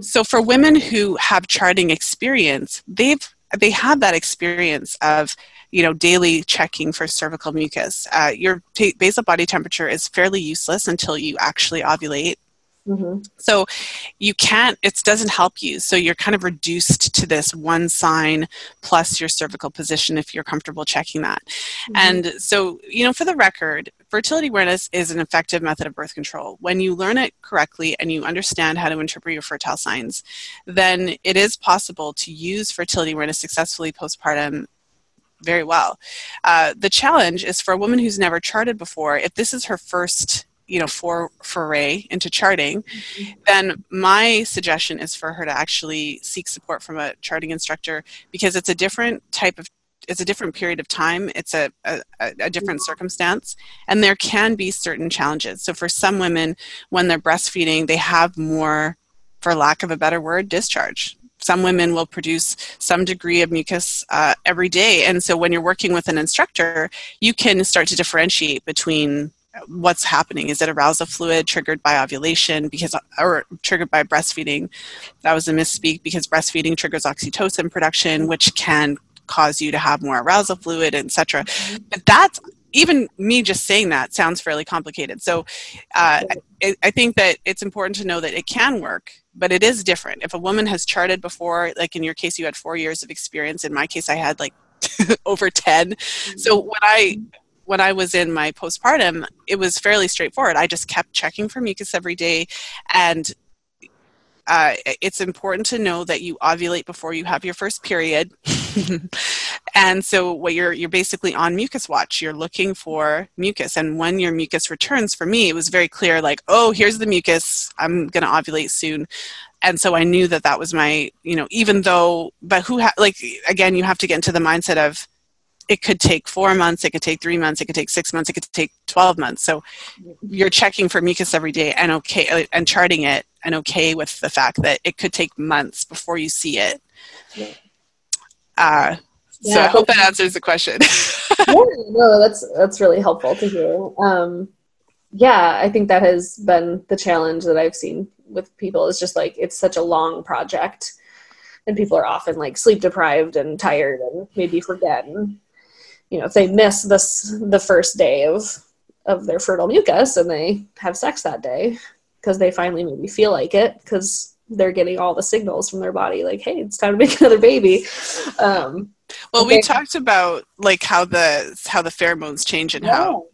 So for women who have charting experience, they've they have that experience of you know daily checking for cervical mucus. Uh, your t- basal body temperature is fairly useless until you actually ovulate Mm-hmm. So you can't, it doesn't help you. So you're kind of reduced to this one sign plus your cervical position if you're comfortable checking that. Mm-hmm. And so, you know, for the record, fertility awareness is an effective method of birth control. When you learn it correctly and you understand how to interpret your fertile signs, then it is possible to use fertility awareness successfully postpartum very well. Uh, the challenge is for a woman who's never charted before, if this is her first you know for foray into charting mm-hmm. then my suggestion is for her to actually seek support from a charting instructor because it's a different type of it's a different period of time it's a, a, a different mm-hmm. circumstance and there can be certain challenges so for some women when they're breastfeeding they have more for lack of a better word discharge some women will produce some degree of mucus uh, every day and so when you're working with an instructor you can start to differentiate between what's happening? Is it arousal fluid triggered by ovulation because or triggered by breastfeeding? That was a misspeak because breastfeeding triggers oxytocin production which can cause you to have more arousal fluid etc mm-hmm. but that's even me just saying that sounds fairly complicated. So uh, I, I think that it's important to know that it can work but it is different. If a woman has charted before like in your case you had four years of experience. In my case i had like over 10 so when i when I was in my postpartum, it was fairly straightforward. I just kept checking for mucus every day, and uh, it's important to know that you ovulate before you have your first period. and so, what you're you're basically on mucus watch. You're looking for mucus, and when your mucus returns, for me, it was very clear. Like, oh, here's the mucus. I'm gonna ovulate soon and so I knew that that was my, you know, even though, but who, ha- like, again, you have to get into the mindset of it could take four months, it could take three months, it could take six months, it could take 12 months. So you're checking for mucus every day and okay uh, and charting it and okay with the fact that it could take months before you see it. Uh, yeah, so I hope that answers the question. yeah, no, that's that's really helpful to hear. Um, yeah, I think that has been the challenge that I've seen with people is just like it's such a long project and people are often like sleep deprived and tired and maybe forget and you know if they miss this the first day of of their fertile mucus and they have sex that day because they finally maybe feel like it because they're getting all the signals from their body like hey it's time to make another baby um, well we talked about like how the how the pheromones change and yeah. how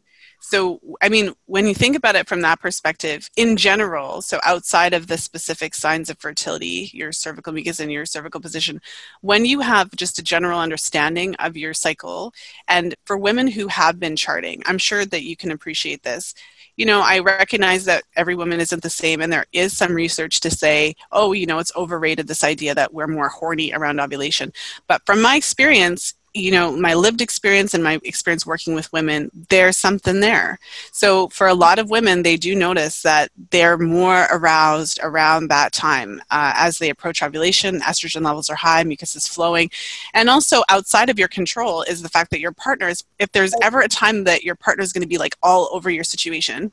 so i mean when you think about it from that perspective in general so outside of the specific signs of fertility your cervical mucus and your cervical position when you have just a general understanding of your cycle and for women who have been charting i'm sure that you can appreciate this you know, I recognize that every woman isn't the same, and there is some research to say, oh, you know, it's overrated this idea that we're more horny around ovulation. But from my experience, you know my lived experience and my experience working with women there's something there. So for a lot of women they do notice that they're more aroused around that time uh, as they approach ovulation estrogen levels are high mucus is flowing. And also outside of your control is the fact that your partners if there's ever a time that your partner is going to be like all over your situation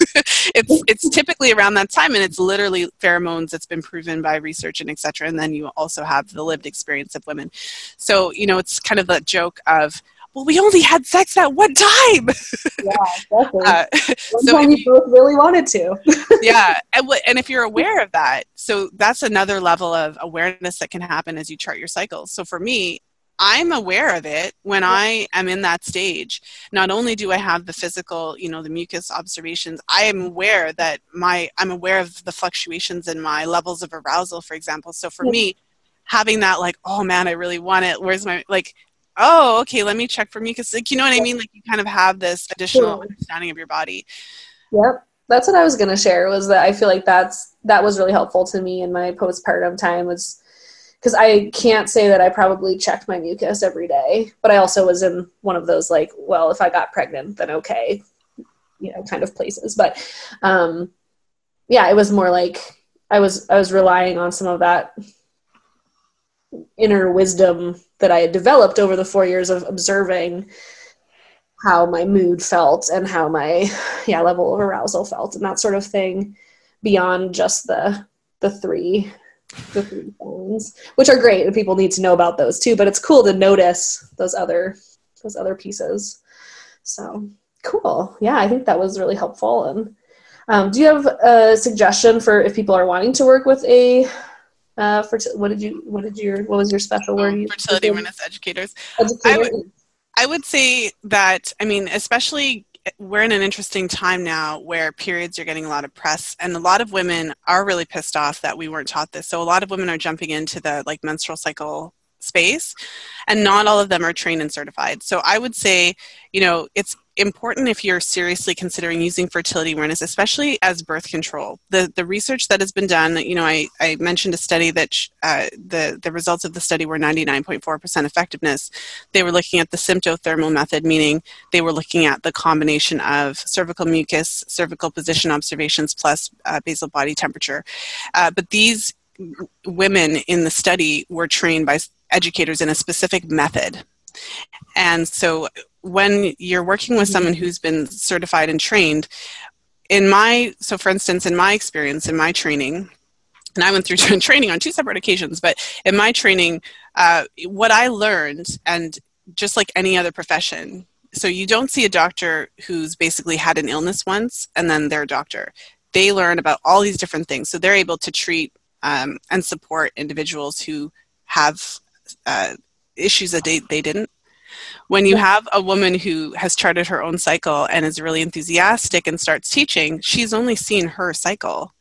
it's it's typically around that time and it's literally pheromones that's been proven by research and etc and then you also have the lived experience of women so you know it's kind of the joke of well, we only had sex at one time. yeah, exactly. Uh, one so time you both really wanted to. yeah, and, w- and if you're aware of that, so that's another level of awareness that can happen as you chart your cycles. So for me, I'm aware of it when I am in that stage. Not only do I have the physical, you know, the mucus observations, I am aware that my I'm aware of the fluctuations in my levels of arousal, for example. So for me, having that like, oh man, I really want it. Where's my like oh, okay, let me check for mucus. Like, you know what I mean? Like you kind of have this additional understanding of your body. Yep. That's what I was going to share was that I feel like that's that was really helpful to me in my postpartum time was because I can't say that I probably checked my mucus every day, but I also was in one of those like, well, if I got pregnant, then okay, you know, kind of places. But um, yeah, it was more like I was I was relying on some of that inner wisdom that I had developed over the four years of observing how my mood felt and how my yeah level of arousal felt and that sort of thing beyond just the the three the three phones, which are great and people need to know about those too. But it's cool to notice those other those other pieces. So cool. Yeah, I think that was really helpful. And um, do you have a suggestion for if people are wanting to work with a uh, for what did you what did your what was your special word? Oh, fertility awareness educators. Educator? I would, I would say that I mean especially we're in an interesting time now where periods are getting a lot of press and a lot of women are really pissed off that we weren't taught this. So a lot of women are jumping into the like menstrual cycle space and not all of them are trained and certified. So i would say you know it's important if you're seriously considering using fertility awareness, especially as birth control. The the research that has been done, you know, I, I mentioned a study that uh, the the results of the study were 99.4% effectiveness. They were looking at the symptothermal method, meaning they were looking at the combination of cervical mucus, cervical position observations, plus uh, basal body temperature. Uh, but these women in the study were trained by educators in a specific method. And so when you're working with someone who's been certified and trained, in my, so for instance, in my experience, in my training, and I went through training on two separate occasions, but in my training, uh, what I learned, and just like any other profession, so you don't see a doctor who's basically had an illness once and then they're a doctor. They learn about all these different things, so they're able to treat um, and support individuals who have uh, issues that they, they didn't. When you have a woman who has charted her own cycle and is really enthusiastic and starts teaching, she's only seen her cycle.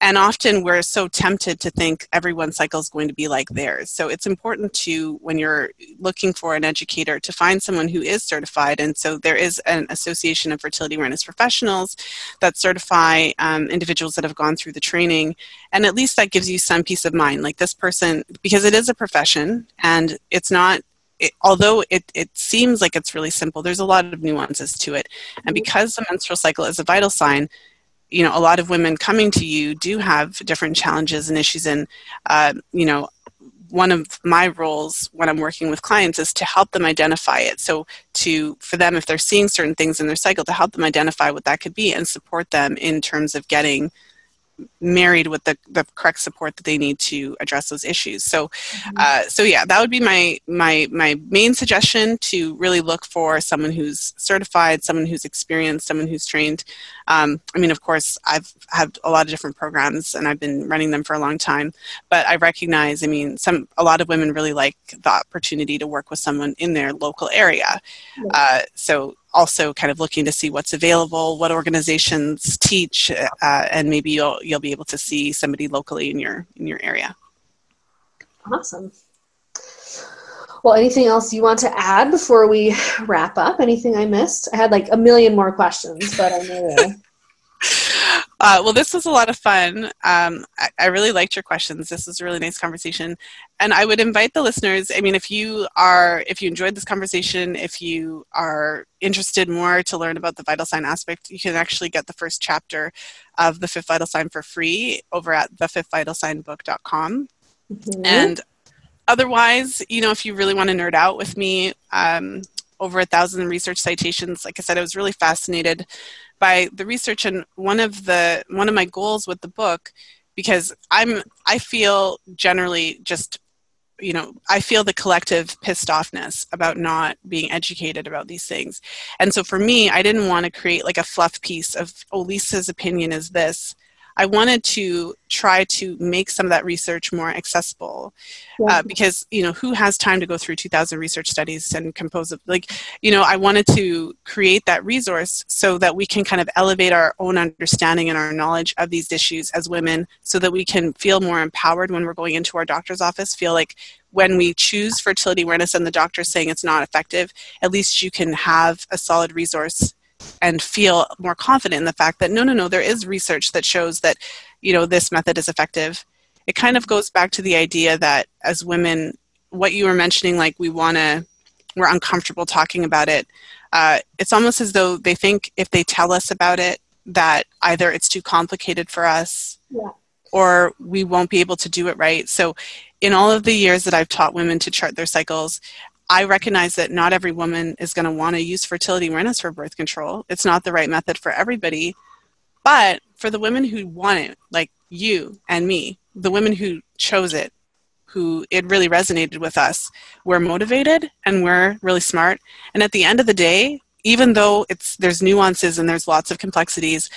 And often we're so tempted to think everyone's cycle is going to be like theirs. So it's important to, when you're looking for an educator, to find someone who is certified. And so there is an association of fertility awareness professionals that certify um, individuals that have gone through the training. And at least that gives you some peace of mind. Like this person, because it is a profession and it's not it, although it, it seems like it's really simple, there's a lot of nuances to it. And mm-hmm. because the menstrual cycle is a vital sign, you know, a lot of women coming to you do have different challenges and issues. And, uh, you know, one of my roles when I'm working with clients is to help them identify it. So to for them, if they're seeing certain things in their cycle, to help them identify what that could be and support them in terms of getting married with the, the correct support that they need to address those issues. So, mm-hmm. uh, so yeah, that would be my my my main suggestion to really look for someone who's certified, someone who's experienced, someone who's trained. Um, I mean, of course, I've had a lot of different programs and I've been running them for a long time, but I recognize, I mean, some a lot of women really like the opportunity to work with someone in their local area. Uh, so also kind of looking to see what's available, what organizations teach, uh, and maybe you'll you'll be able to see somebody locally in your in your area. Awesome. Well, anything else you want to add before we wrap up? Anything I missed? I had like a million more questions, but I know. Uh, well, this was a lot of fun. Um, I, I, really liked your questions. This was a really nice conversation, and I would invite the listeners. I mean, if you are, if you enjoyed this conversation, if you are interested more to learn about the vital sign aspect, you can actually get the first chapter of the Fifth Vital Sign for free over at thefifthvitalsignbook.com. Mm-hmm. And otherwise, you know, if you really want to nerd out with me, um, over a thousand research citations. Like I said, I was really fascinated by the research and one of the one of my goals with the book because i'm i feel generally just you know i feel the collective pissed offness about not being educated about these things. And so for me i didn't want to create like a fluff piece of oh lisa's opinion is this I wanted to try to make some of that research more accessible uh, because you know who has time to go through 2000 research studies and compose of like you know i wanted to create that resource so that we can kind of elevate our own understanding and our knowledge of these issues as women so that we can feel more empowered when we're going into our doctor's office feel like when we choose fertility awareness and the doctor saying it's not effective at least you can have a solid resource and feel more confident in the fact that no no no there is research that shows that you know this method is effective it kind of goes back to the idea that as women what you were mentioning like we want to we're uncomfortable talking about it uh, it's almost as though they think if they tell us about it that either it's too complicated for us yeah. or we won't be able to do it right so in all of the years that i've taught women to chart their cycles I recognize that not every woman is going to want to use fertility awareness for birth control. It's not the right method for everybody. But for the women who want it, like you and me, the women who chose it, who it really resonated with us, we're motivated and we're really smart. And at the end of the day, even though it's there's nuances and there's lots of complexities,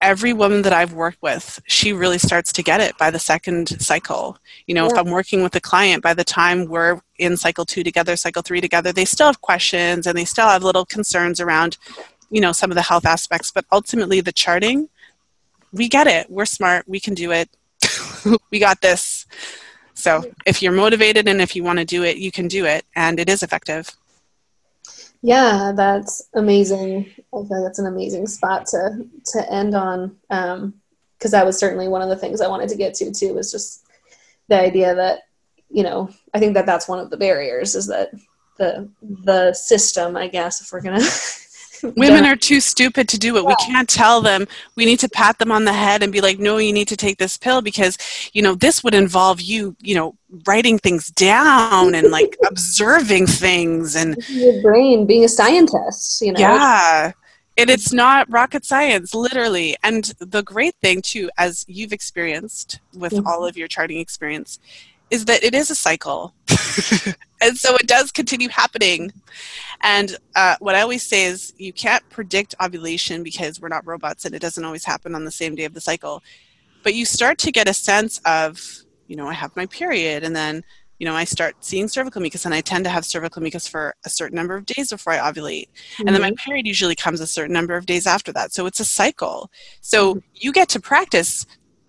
every woman that I've worked with, she really starts to get it by the second cycle. You know, yeah. if I'm working with a client, by the time we're in cycle two together, cycle three together, they still have questions and they still have little concerns around, you know, some of the health aspects. But ultimately, the charting, we get it. We're smart. We can do it. we got this. So if you're motivated and if you want to do it, you can do it, and it is effective. Yeah, that's amazing. Feel that's an amazing spot to to end on. Um, because that was certainly one of the things I wanted to get to too. Was just the idea that you know I think that that's one of the barriers is that the the system, I guess, if we're gonna Women are too stupid to do it. Yeah. We can't tell them. We need to pat them on the head and be like, "No, you need to take this pill because, you know, this would involve you, you know, writing things down and like observing things and your brain being a scientist, you know." Yeah. And it's not rocket science, literally. And the great thing too, as you've experienced with mm-hmm. all of your charting experience, is that it is a cycle. and so it does continue happening. And uh, what I always say is you can't predict ovulation because we're not robots and it doesn't always happen on the same day of the cycle. But you start to get a sense of, you know, I have my period and then, you know, I start seeing cervical mucus and I tend to have cervical mucus for a certain number of days before I ovulate. Mm-hmm. And then my mm-hmm. period usually comes a certain number of days after that. So it's a cycle. So mm-hmm. you get to practice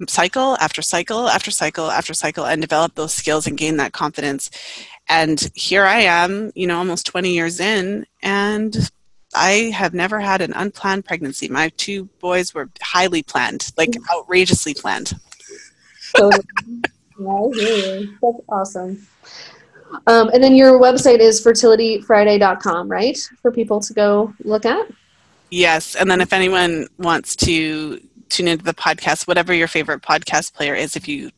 cycle after cycle after cycle after cycle and develop those skills and gain that confidence. And here I am, you know, almost 20 years in, and I have never had an unplanned pregnancy. My two boys were highly planned, like outrageously planned. so, That's awesome. Um, and then your website is fertilityfriday.com, right? For people to go look at? Yes. And then if anyone wants to tune into the podcast, whatever your favorite podcast player is, if you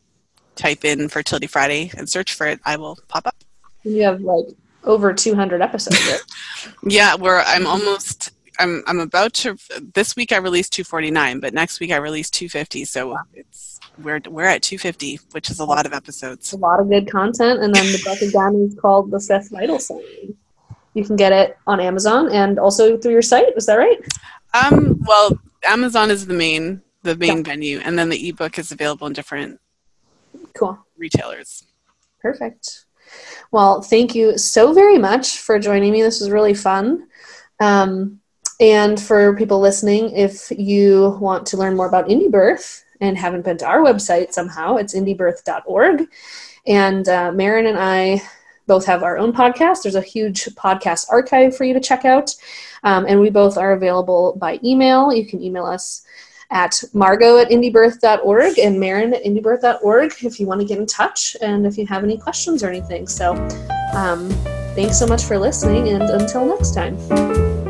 type in Fertility Friday and search for it, I will pop up. You have like over 200 episodes. yeah, where I'm almost I'm I'm about to. This week I released 249, but next week I released 250. So it's we're we're at 250, which is a lot of episodes. A lot of good content, and then the book again is called The Fifth Vital Sign. You can get it on Amazon and also through your site. Is that right? Um, well, Amazon is the main the main yeah. venue, and then the ebook is available in different cool retailers. Perfect. Well, thank you so very much for joining me. This was really fun. Um, and for people listening, if you want to learn more about indie birth and haven't been to our website somehow, it's indiebirth.org. And uh, Maryn and I both have our own podcast. There's a huge podcast archive for you to check out. Um, and we both are available by email. You can email us at margo at indiebirth.org and maryn at indiebirth.org if you want to get in touch and if you have any questions or anything. So um, thanks so much for listening, and until next time.